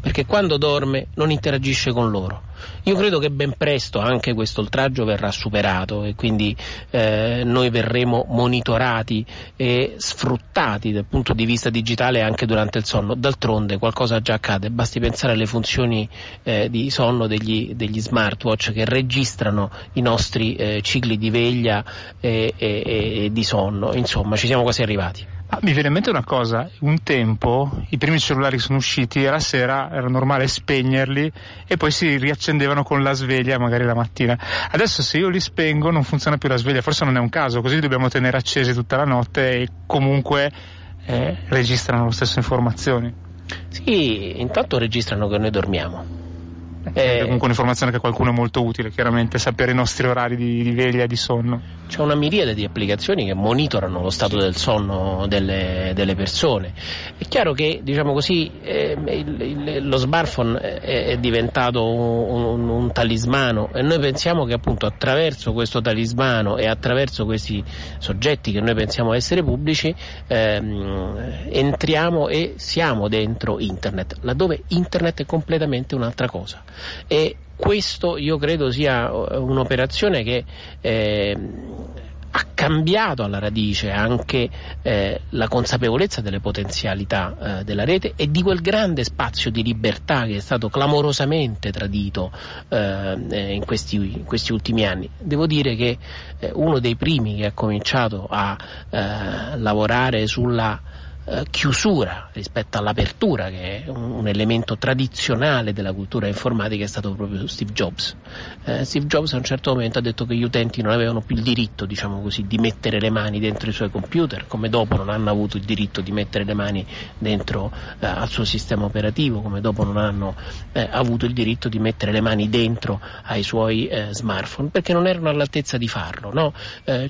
perché quando dorme non interagisce con loro. Io credo che ben presto anche questo oltraggio verrà superato e quindi eh, noi verremo monitorati e sfruttati dal punto di vista digitale anche durante il sonno. D'altronde qualcosa già accade, basti pensare alle funzioni eh, di sonno degli, degli smartwatch che registrano i nostri eh, cicli di veglia e, e- e di sonno. Insomma, ci siamo quasi arrivati. Ah, mi viene in mente una cosa, un tempo i primi cellulari che sono usciti la sera era normale spegnerli e poi si riaccendevano con la sveglia magari la mattina. Adesso se io li spengo non funziona più la sveglia, forse non è un caso, così li dobbiamo tenere accesi tutta la notte e comunque eh, registrano lo stesso informazioni. Sì, intanto registrano che noi dormiamo. Eh, comunque un'informazione che a qualcuno è molto utile, chiaramente, sapere i nostri orari di, di veglia e di sonno. C'è una miriade di applicazioni che monitorano lo stato del sonno delle, delle persone. È chiaro che, diciamo così, eh, il- il- lo smartphone è, è diventato un, un- un talismano e noi pensiamo che appunto attraverso questo talismano e attraverso questi soggetti che noi pensiamo essere pubblici ehm, entriamo e siamo dentro internet, laddove internet è completamente un'altra cosa. E questo io credo sia eh, un'operazione che eh, ha cambiato alla radice anche eh, la consapevolezza delle potenzialità eh, della rete e di quel grande spazio di libertà che è stato clamorosamente tradito eh, eh in questi, in, questi, ultimi anni. Devo dire che eh, uno dei primi che ha cominciato a lavorare sulla eh, chiusura rispetto all'apertura, che è un, un, elemento tradizionale della cultura informatica, è stato proprio Steve Jobs. Eh, Steve Jobs a un certo momento ha detto che gli utenti non avevano più il diritto, diciamo così, di mettere le mani dentro i suoi computer, come dopo non hanno avuto il diritto di mettere le mani dentro eh, al suo sistema operativo, come dopo non hanno eh, avuto il diritto di mettere le mani dentro ai suoi eh, smartphone, perché non erano all'altezza di farlo. No?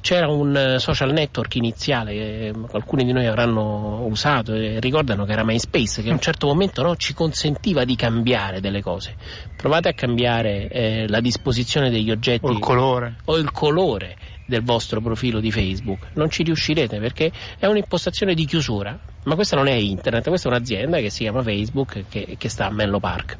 c'era un social network iniziale alcuni di noi avranno usato e ricordano che era MySpace che a un certo momento no, ci consentiva di cambiare delle cose. Provate a cambiare eh, la disposizione degli oggetti o il colore. O il colore del vostro profilo di Facebook. Non ci riuscirete perché è un'impostazione di chiusura. Ma questa non è internet, questa è un'azienda che si chiama Facebook che, che sta a Menlo Park.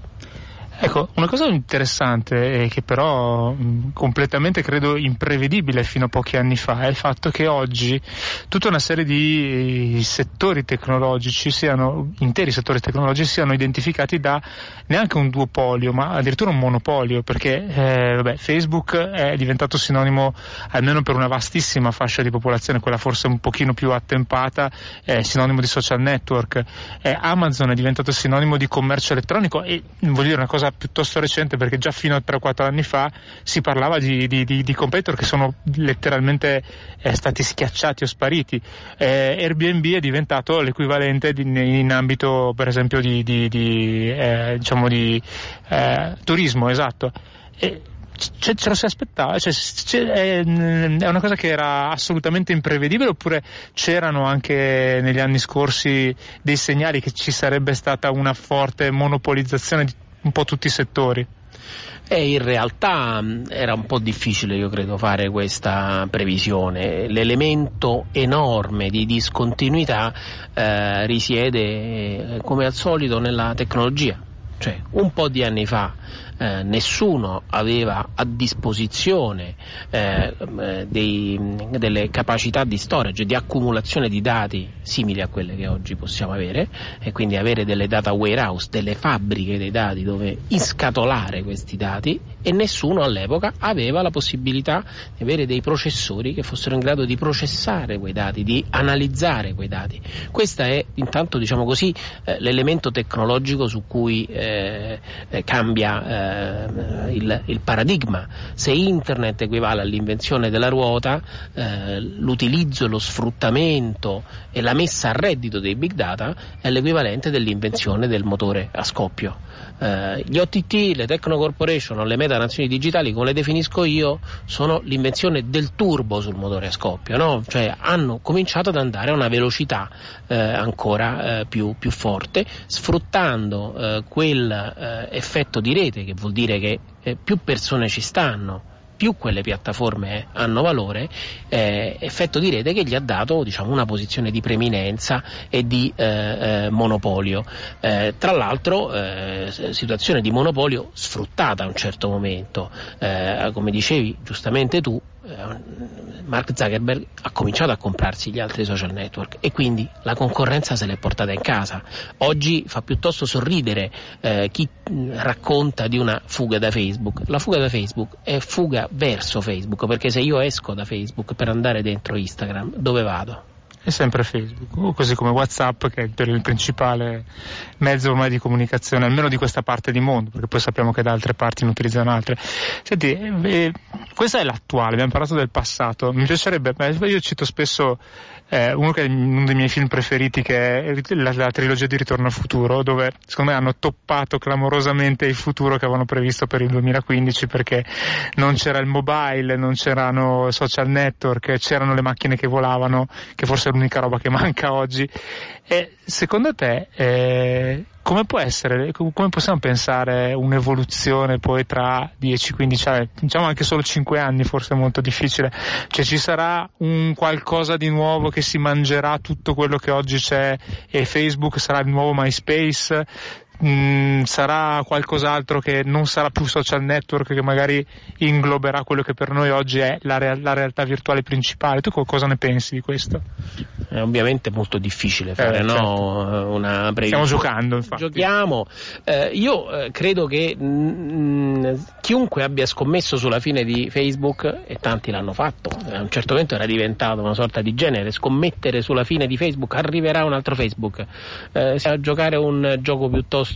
Ecco, una cosa interessante e che però completamente credo imprevedibile fino a pochi anni fa è il fatto che oggi tutta una serie di settori tecnologici siano, interi settori tecnologici siano identificati da neanche un duopolio, ma addirittura un monopolio, perché eh, vabbè, Facebook è diventato sinonimo, almeno per una vastissima fascia di popolazione, quella forse un pochino più attempata, è sinonimo di social network, eh, Amazon è diventato sinonimo di commercio elettronico e voglio dire una cosa cosa piuttosto recente perché già fino a 3-4 anni fa si parlava di, di, di, di competitor che sono letteralmente eh, stati schiacciati o spariti. Eh, Airbnb è diventato l'equivalente in ambito per esempio di, eh, diciamo eh, turismo, esatto. E, ce, ce, lo si aspettava? Cioè, è, è, una cosa che era assolutamente imprevedibile oppure c'erano anche negli anni scorsi dei segnali che ci sarebbe stata una forte monopolizzazione di un po' tutti i settori. E in realtà era un po' difficile, io credo, fare questa previsione. L'elemento enorme di discontinuità eh, risiede, come al solito, nella tecnologia. Cioè, un po' di anni fa eh, nessuno aveva a disposizione eh, eh, dei, delle capacità di storage, di accumulazione di dati simili a quelle che oggi possiamo avere e quindi avere delle data warehouse, delle fabbriche dei dati dove inscatolare questi dati e nessuno all'epoca aveva la possibilità di avere dei processori che fossero in grado di processare quei dati, di analizzare quei dati. Questo è intanto diciamo così eh, l'elemento tecnologico su cui eh, eh cambia eh, il, il, paradigma. Se internet equivale all'invenzione della ruota, eh, l'utilizzo, lo sfruttamento e la messa a reddito dei big data è l'equivalente dell'invenzione del motore a scoppio. Eh, gli OTT, le Techno Corporation, le meta nazioni digitali, come le definisco io, sono l'invenzione del turbo sul motore a scoppio, no? cioè hanno cominciato ad andare a una velocità eh, ancora eh, più, più, forte, sfruttando eh, quel eh, effetto di rete che vuol dire che più persone ci stanno, più quelle piattaforme hanno valore, eh, effetto di rete che gli ha dato diciamo, una posizione di preminenza e di eh, eh, monopolio. Eh, tra l'altro eh, situazione di monopolio sfruttata a un certo momento, eh, come dicevi giustamente tu, Mark Zuckerberg ha cominciato a comprarsi gli altri social network e quindi la concorrenza se l'è portata in casa. Oggi fa piuttosto sorridere eh, chi racconta di una fuga da Facebook. La fuga da Facebook è fuga verso Facebook perché se io esco da Facebook per andare dentro Instagram, dove vado? È sempre Facebook, così come WhatsApp che è il principale mezzo ormai di comunicazione, almeno di questa parte di mondo, perché poi sappiamo che da altre parti ne utilizzano altre. Senti, eh, questo è l'attuale, abbiamo parlato del passato, mi piacerebbe, io cito spesso eh, uno, che è uno dei miei film preferiti che è la, la, trilogia di Ritorno al futuro, dove secondo me hanno toppato clamorosamente il futuro che avevano previsto per il 2015 perché non c'era il mobile, non c'erano social network, c'erano le macchine che volavano, che forse è l'unica roba che (laughs) manca oggi. E secondo te eh, come può essere, come possiamo pensare un'evoluzione poi tra 10-15 anni, diciamo anche solo 5 anni forse è molto difficile, cioè ci sarà un qualcosa di nuovo che si mangerà tutto quello che oggi c'è e Facebook sarà il nuovo MySpace, mh, sarà qualcos'altro che non sarà più social network che magari ingloberà quello che per noi oggi è la, real- la realtà virtuale principale. Tu cosa ne pensi di questo? È ovviamente molto difficile fare Eh, no? certo. una previsione. Stiamo giocando, infatti. Giochiamo. Eh, io eh, credo che mm, chiunque abbia scommesso sulla fine di Facebook, e tanti l'hanno fatto, a un certo momento era diventato una sorta di genere, scommettere sulla fine di Facebook, arriverà un altro Facebook. Eh, a giocare un gioco piuttosto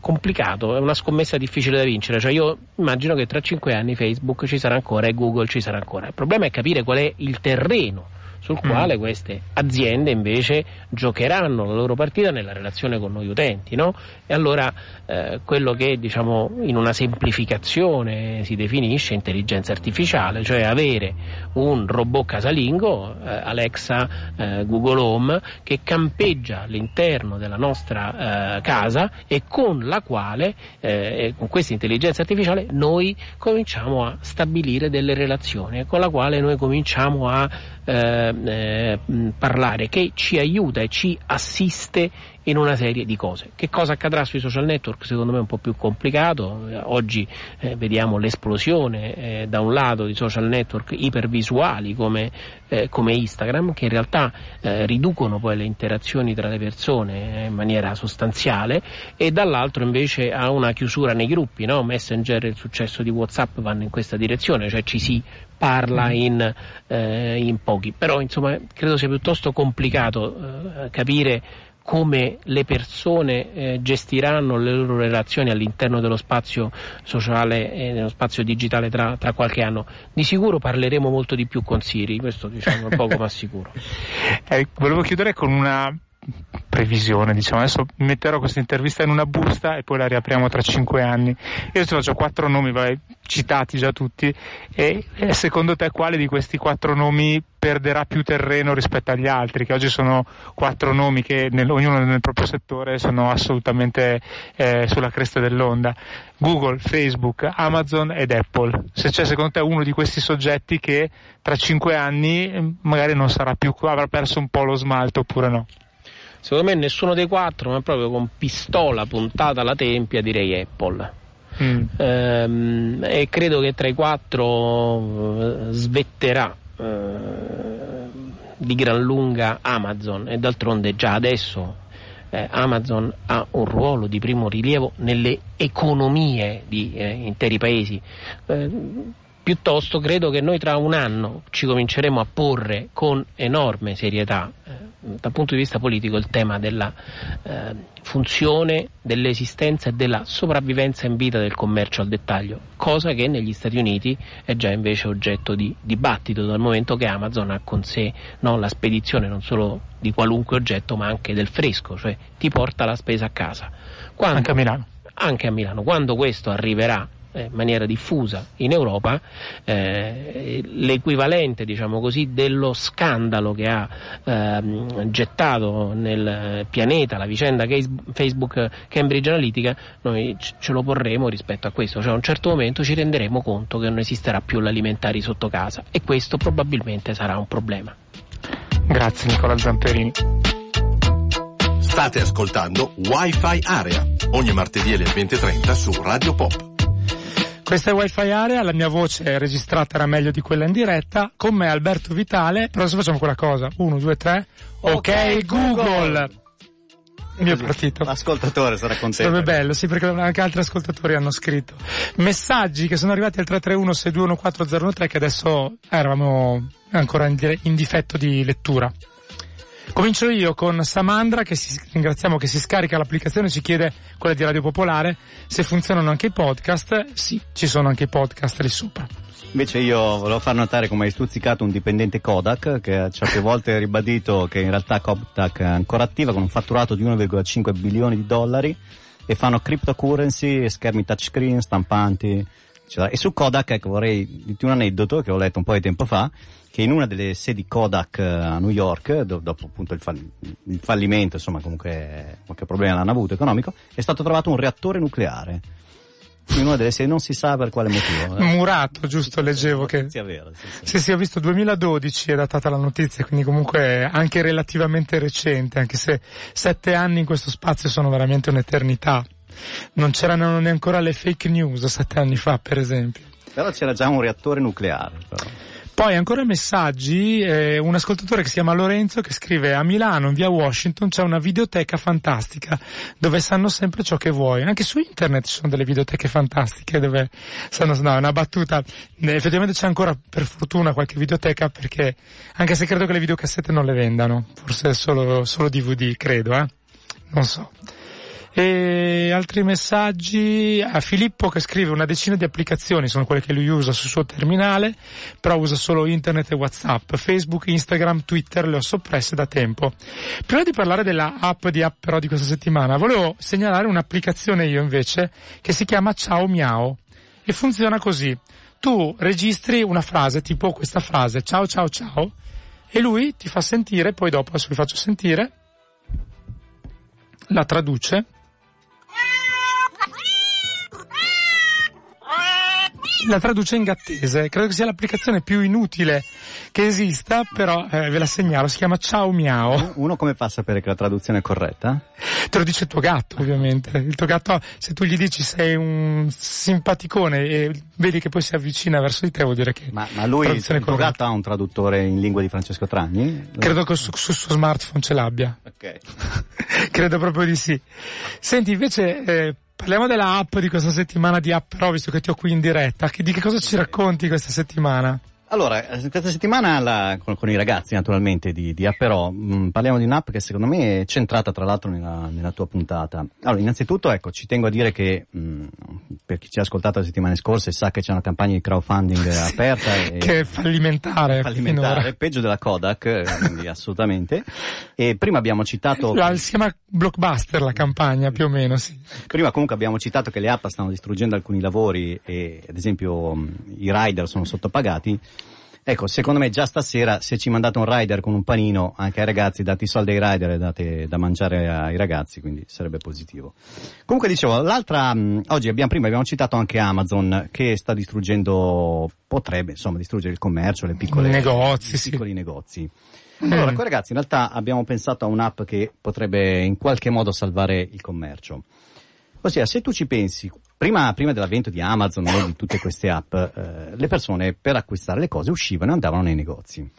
complicato, è una scommessa difficile da vincere. Cioè io immagino che tra cinque anni Facebook ci sarà ancora e Google ci sarà ancora. Il problema è capire qual è il terreno sul quale queste aziende invece giocheranno la loro partita nella relazione con noi utenti, no? E allora eh, quello che diciamo in una semplificazione si definisce intelligenza artificiale, cioè avere un robot casalingo, eh, Alexa, eh, Google Home, che campeggia all'interno della nostra eh, casa e con la quale, eh, con questa intelligenza artificiale, noi cominciamo a stabilire delle relazioni, con la quale noi cominciamo a eh, eh, parlare, che ci aiuta e ci assiste in una serie di cose. Che cosa accadrà sui social network? Secondo me è un po' più complicato. Oggi eh, vediamo l'esplosione eh, da un lato di social network ipervisuali come, eh, come Instagram, che in realtà eh, riducono poi le interazioni tra le persone eh, in maniera sostanziale, e dall'altro invece ha una chiusura nei gruppi. No? Messenger e il successo di WhatsApp vanno in questa direzione, cioè ci si parla in, eh, in pochi. Però insomma credo sia piuttosto complicato capire come le persone eh, gestiranno le loro relazioni all'interno dello spazio sociale e nello spazio digitale tra, tra qualche anno. Di sicuro parleremo molto di più con Siri, questo diciamo poco ma sicuro. (laughs) Eh, volevo chiudere con una previsione, diciamo. Adesso metterò questa intervista in una busta e poi la riapriamo tra cinque anni. Io ti faccio quattro nomi, vai, citati già tutti, e, e secondo te quale di questi quattro nomi perderà più terreno rispetto agli altri? Che oggi sono quattro nomi che nel, ognuno nel proprio settore sono assolutamente eh, sulla cresta dell'onda. Google, Facebook, Amazon ed Apple. Se c'è secondo te uno di questi soggetti che tra cinque anni eh, magari non sarà più, avrà perso un po' lo smalto oppure no? Secondo me nessuno dei quattro, ma proprio con pistola puntata alla tempia direi Apple. Mm. Ehm, e credo che tra i quattro eh, svetterà eh, di gran lunga Amazon e d'altronde già adesso eh, Amazon ha un ruolo di primo rilievo nelle economie di eh, interi paesi. Eh, piuttosto credo che noi tra un anno ci cominceremo a porre con enorme serietà eh, dal punto di vista politico il tema della eh, funzione, dell'esistenza e della sopravvivenza in vita del commercio al dettaglio, cosa che negli Stati Uniti è già invece oggetto di dibattito dal momento che Amazon ha con sé no, la spedizione non solo di qualunque oggetto ma anche del fresco, cioè ti porta la spesa a casa. Quando, Anche a Milano. anche a Milano. Quando questo arriverà in maniera diffusa in Europa, eh, l'equivalente diciamo così, dello scandalo che ha ehm, gettato nel pianeta la vicenda Facebook Cambridge Analytica, noi ce lo porremo rispetto a questo, cioè a un certo momento ci renderemo conto che non esisterà più l'alimentari sotto casa e questo probabilmente sarà un problema. Grazie Nicola Zamperini. State ascoltando Wi-Fi Area, ogni martedì alle 20.30 su Radio Pop. Questa è Wi-Fi Area, la mia voce registrata era meglio di quella in diretta, con me Alberto Vitale, però adesso facciamo quella cosa, uno, due, tre, ok, Ok, Google! Google. Il mio partito. L'ascoltatore sarà contento. Sarebbe bello, sì, perché anche altri ascoltatori hanno scritto. Messaggi che sono arrivati al 331 6214013 che adesso eravamo ancora in difetto di lettura. Comincio io con Samandra che si, ringraziamo che si scarica l'applicazione ci chiede, quella di Radio Popolare, se funzionano anche i podcast. Sì, ci sono anche i podcast lì sopra. Invece io volevo far notare come hai stuzzicato un dipendente Kodak che ha certe volte ribadito che in realtà Kodak è ancora attiva con un fatturato di 1,5 bilioni di dollari e fanno cryptocurrency, schermi touchscreen, stampanti, eccetera. E su Kodak ecco, vorrei dirti un aneddoto che ho letto un po' di tempo fa che in una delle sedi Kodak eh, a New York, do- dopo appunto il, fall- il fallimento, insomma comunque qualche problema l'hanno avuto economico, è stato trovato un reattore nucleare in una delle serie non si sa per quale motivo. eh. Murato, giusto, leggevo che... Notizia vera, sì, sì. Ho visto 2012 è datata la notizia, quindi comunque anche relativamente recente, anche se sette anni in questo spazio sono veramente un'eternità. Non c'erano neanche le fake news sette anni fa, per esempio. Però c'era già un reattore nucleare. Però. Poi ancora messaggi, eh, un ascoltatore che si chiama Lorenzo che scrive a Milano, in via Washington, c'è una videoteca fantastica dove sanno sempre ciò che vuoi. Anche su internet ci sono delle videoteche fantastiche dove sanno, no, una battuta. Eh, effettivamente c'è ancora per fortuna qualche videoteca perché, anche se credo che le videocassette non le vendano, forse solo, solo DVD, credo, eh. Non so. E altri messaggi a Filippo che scrive una decina di applicazioni, sono quelle che lui usa sul suo terminale, però usa solo internet e Whatsapp, Facebook, Instagram, Twitter le ho soppresse da tempo. Prima di parlare della app di app però di questa settimana, volevo segnalare un'applicazione io invece che si chiama Ciao Miao e funziona così. Tu registri una frase tipo questa frase, ciao ciao ciao, e lui ti fa sentire, poi dopo adesso vi faccio sentire, la traduce la traduce in gattese. Credo che sia l'applicazione più inutile che esista, però eh, ve la segnalo, si chiama Ciao Miao. Uno come fa a sapere che la traduzione è corretta? Te lo dice il tuo gatto, ovviamente. Il tuo gatto, se tu gli dici sei un simpaticone e vedi che poi si avvicina verso di te, vuol dire che Ma, ma lui, il tuo corretta. gatto ha un traduttore in lingua di Francesco Tragni? Credo che su- sul suo smartphone ce l'abbia. Ok. (laughs) Credo proprio di sì. Senti, invece, eh, parliamo della app di questa settimana di app, però, visto che ti ho qui in diretta. Che- di che cosa ci racconti questa settimana? Allora, eh, questa settimana la- con, con i ragazzi naturalmente di, di Apperò mh, parliamo di un'app che secondo me è centrata tra l'altro nella, nella tua puntata. Allora, innanzitutto ecco, ci tengo a dire che mh, per chi ci ha ascoltato le settimane scorse sa che c'è una campagna di crowdfunding aperta e Che è fallimentare. fallimentare, finora. peggio della Kodak, eh, quindi (laughs) assolutamente. E prima abbiamo citato... La- si chiama Blockbuster la campagna, più o meno, sì. Prima comunque abbiamo citato che le app stanno distruggendo alcuni lavori e ad esempio mh, i rider sono sottopagati. Ecco, secondo me già stasera se ci mandate un rider con un panino anche ai ragazzi, date i soldi ai rider e date da mangiare ai ragazzi, quindi sarebbe positivo. Comunque dicevo, l'altra, mh, oggi abbiamo, prima abbiamo citato anche Amazon che sta distruggendo, potrebbe insomma distruggere il commercio, le piccole Negozi, i sì. piccoli negozi. Allora, Mm. con i ragazzi in realtà abbiamo pensato a un'app che potrebbe in qualche modo salvare il commercio. Ossia, se tu ci pensi, prima, prima dell'avvento di Amazon e di tutte queste app, eh, le persone per acquistare le cose uscivano e andavano nei negozi.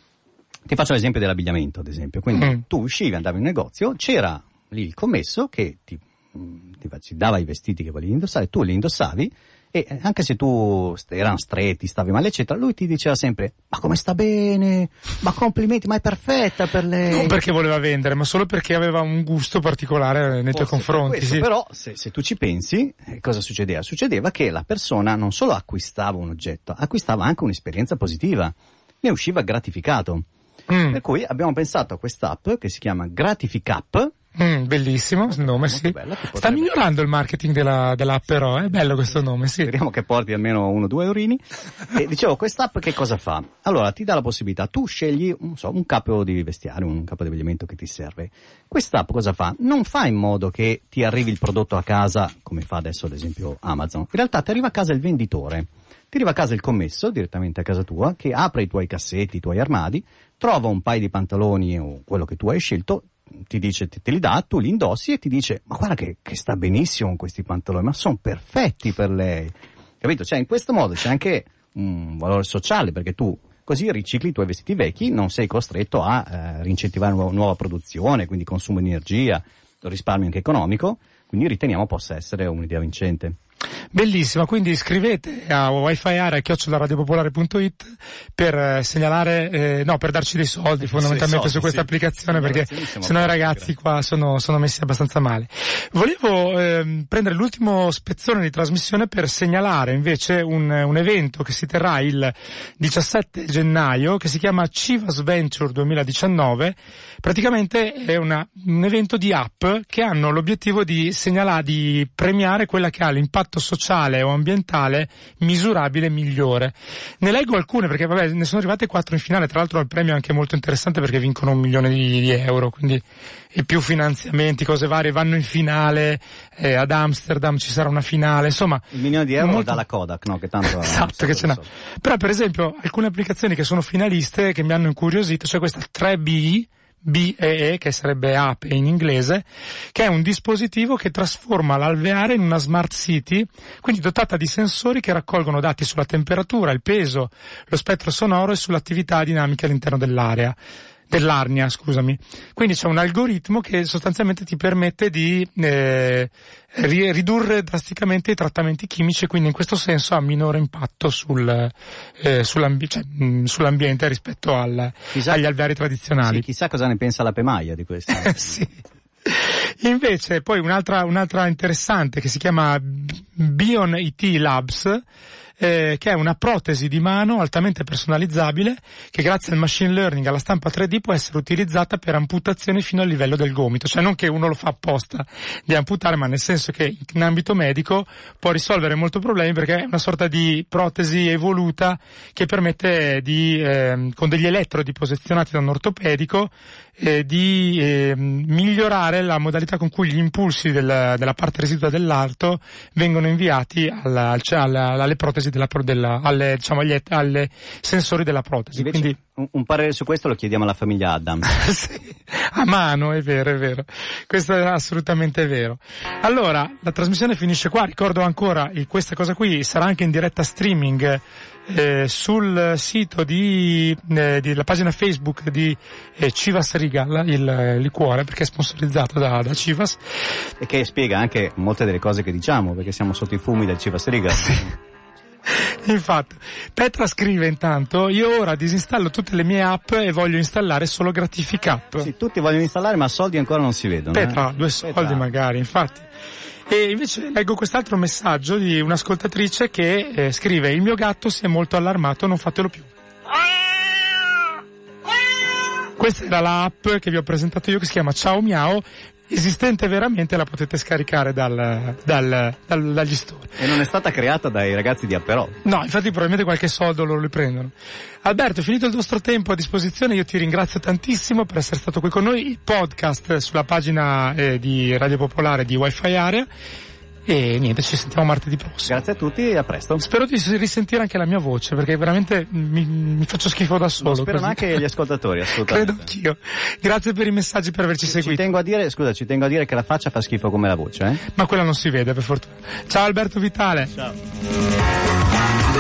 Ti faccio l'esempio dell'abbigliamento, ad esempio. Quindi Mm. tu uscivi, andavi in un negozio, c'era lì il commesso che ti, mm, ti ci dava i vestiti che volevi indossare, tu li indossavi e eh, anche se tu erano stretti, stavi male, eccetera, lui ti diceva sempre: Ma come sta bene? Ma complimenti, ma è perfetta per lei. Non perché voleva vendere, ma solo perché aveva un gusto particolare nei tuoi Forse per confronti. questo, sì. Però se, se tu ci pensi, eh, cosa succedeva? Succedeva che la persona non solo acquistava un oggetto, acquistava anche un'esperienza positiva, ne usciva gratificato. Mm, Per cui abbiamo pensato a quest'app che si chiama Gratificap. Mm, bellissimo il nome, Molto sì. bella, che Sta potrebbe- migliorando il marketing della, dell'app però, è bello questo nome, sì. Speriamo che porti almeno uno o due eurini. (laughs) E dicevo, quest'app che cosa fa? Allora, ti dà la possibilità, tu scegli non so, un capo di vestiario, un capo di abbigliamento che ti serve. Quest'app cosa fa? Non fa in modo che ti arrivi il prodotto a casa, come fa adesso ad esempio Amazon. In realtà ti arriva a casa il venditore. Ti arriva a casa il commesso, direttamente a casa tua, che apre i tuoi cassetti, i tuoi armadi, trova un paio di pantaloni o quello che tu hai scelto, ti dice, te, te li dà, tu li indossi e ti dice, ma guarda che, che sta benissimo con questi pantaloni, ma sono perfetti per lei. Capito? Cioè, in questo modo c'è anche un valore sociale, perché tu così ricicli i tuoi vestiti vecchi, non sei costretto a eh, rincentivare nuova, nuova produzione, quindi consumo di energia, risparmio anche economico, quindi riteniamo possa essere un'idea vincente. Bellissima, quindi scrivete a wifi chiocciolaradiopopolare.it per eh, segnalare, eh, no, per darci dei soldi fondamentalmente soldi, su questa sì. applicazione perché sennò i ragazzi qua sono, sono messi abbastanza male. Volevo ehm, prendere l'ultimo spezzone di trasmissione per segnalare invece un, un evento che si terrà il 17 gennaio che si chiama Chivas Venture 2019. Praticamente è una- un evento di app che hanno l'obiettivo di segnalare, di premiare quella che ha l'impatto sociale sociale o ambientale misurabile migliore. Ne leggo alcune perché vabbè, ne sono arrivate quattro in finale, tra l'altro il premio è anche molto interessante perché vincono un milione di, di euro, quindi e più finanziamenti, cose varie, vanno in finale, eh, ad Amsterdam ci sarà una finale, insomma. Il milione di euro molto... dalla Kodak, no? Che tanto (laughs) esatto, che ce n'ha. Però per esempio alcune applicazioni che sono finaliste che mi hanno incuriosito, cioè questa 3B, BEE, che sarebbe ape in inglese, che è un dispositivo che trasforma l'alveare in una smart city, quindi dotata di sensori che raccolgono dati sulla temperatura, il peso, lo spettro sonoro e sull'attività dinamica all'interno dell'area dell'arnia, scusami. Quindi c'è un algoritmo che sostanzialmente ti permette di eh, ridurre drasticamente i trattamenti chimici e quindi in questo senso ha minore impatto sul, eh, sull'ambi- cioè, mh, sull'ambiente rispetto al, chissà, agli alveari tradizionali. Sì, chissà cosa ne pensa la Pemaia di questo. (laughs) sì. Invece poi un'altra, un'altra interessante che si chiama Bion IT Labs eh, che è una protesi di mano altamente personalizzabile che grazie al machine learning, alla stampa 3D può essere utilizzata per amputazioni fino al livello del gomito, cioè non che uno lo fa apposta di amputare, ma nel senso che in ambito medico può risolvere molti problemi perché è una sorta di protesi evoluta che permette di, eh, con degli elettrodi posizionati da un ortopedico, eh, di eh, migliorare la modalità con cui gli impulsi del, della parte residua dell'arto vengono inviati alla, alla, alle protesi della, della, alle, diciamo, agli, alle sensori della protesi. Invece, Quindi, un, un, parere su questo lo chiediamo alla famiglia Adam. (laughs) sì, a mano, è vero, è vero. Questo è assolutamente vero. Allora, la trasmissione finisce qua. Ricordo ancora, questa cosa qui sarà anche in diretta streaming eh, sul sito di, eh, della pagina Facebook di eh, Civas Rigal, il eh, liquore, perché è sponsorizzato da, da, Civas. E che spiega anche molte delle cose che diciamo, perché siamo sotto i fumi del Civas Rigal. (laughs) Infatti, Petra scrive intanto, io ora disinstallo tutte le mie app e voglio installare solo Gratific Sì, tutti vogliono installare ma soldi ancora non si vedono. Petra, eh? due soldi Petra. magari, infatti. E invece leggo quest'altro messaggio di un'ascoltatrice che eh, scrive il mio gatto si è molto allarmato, non fatelo più. Questa era l'app che vi ho presentato io che si chiama Ciao Miao, esistente veramente, la potete scaricare dal, dal, dal, dagli store. E non è stata creata dai ragazzi di Aperol. No, infatti probabilmente qualche soldo loro li prendono. Alberto, finito il nostro tempo a disposizione, io ti ringrazio tantissimo per essere stato qui con noi. Il podcast sulla pagina eh, di Radio Popolare di Wi-Fi Area. E niente, ci sentiamo martedì prossimo. Grazie a tutti e a presto. Spero di risentire anche la mia voce, perché veramente mi, mi faccio schifo da solo. Lo sperano anche gli ascoltatori, (laughs) assolutamente. Credo anch'io. Grazie per i messaggi, per averci ci, seguito. Ci tengo a dire, scusa, ci tengo a dire che la faccia fa schifo come la voce, eh? Ma quella non si vede, per fortuna. Ciao Alberto Vitale. Ciao.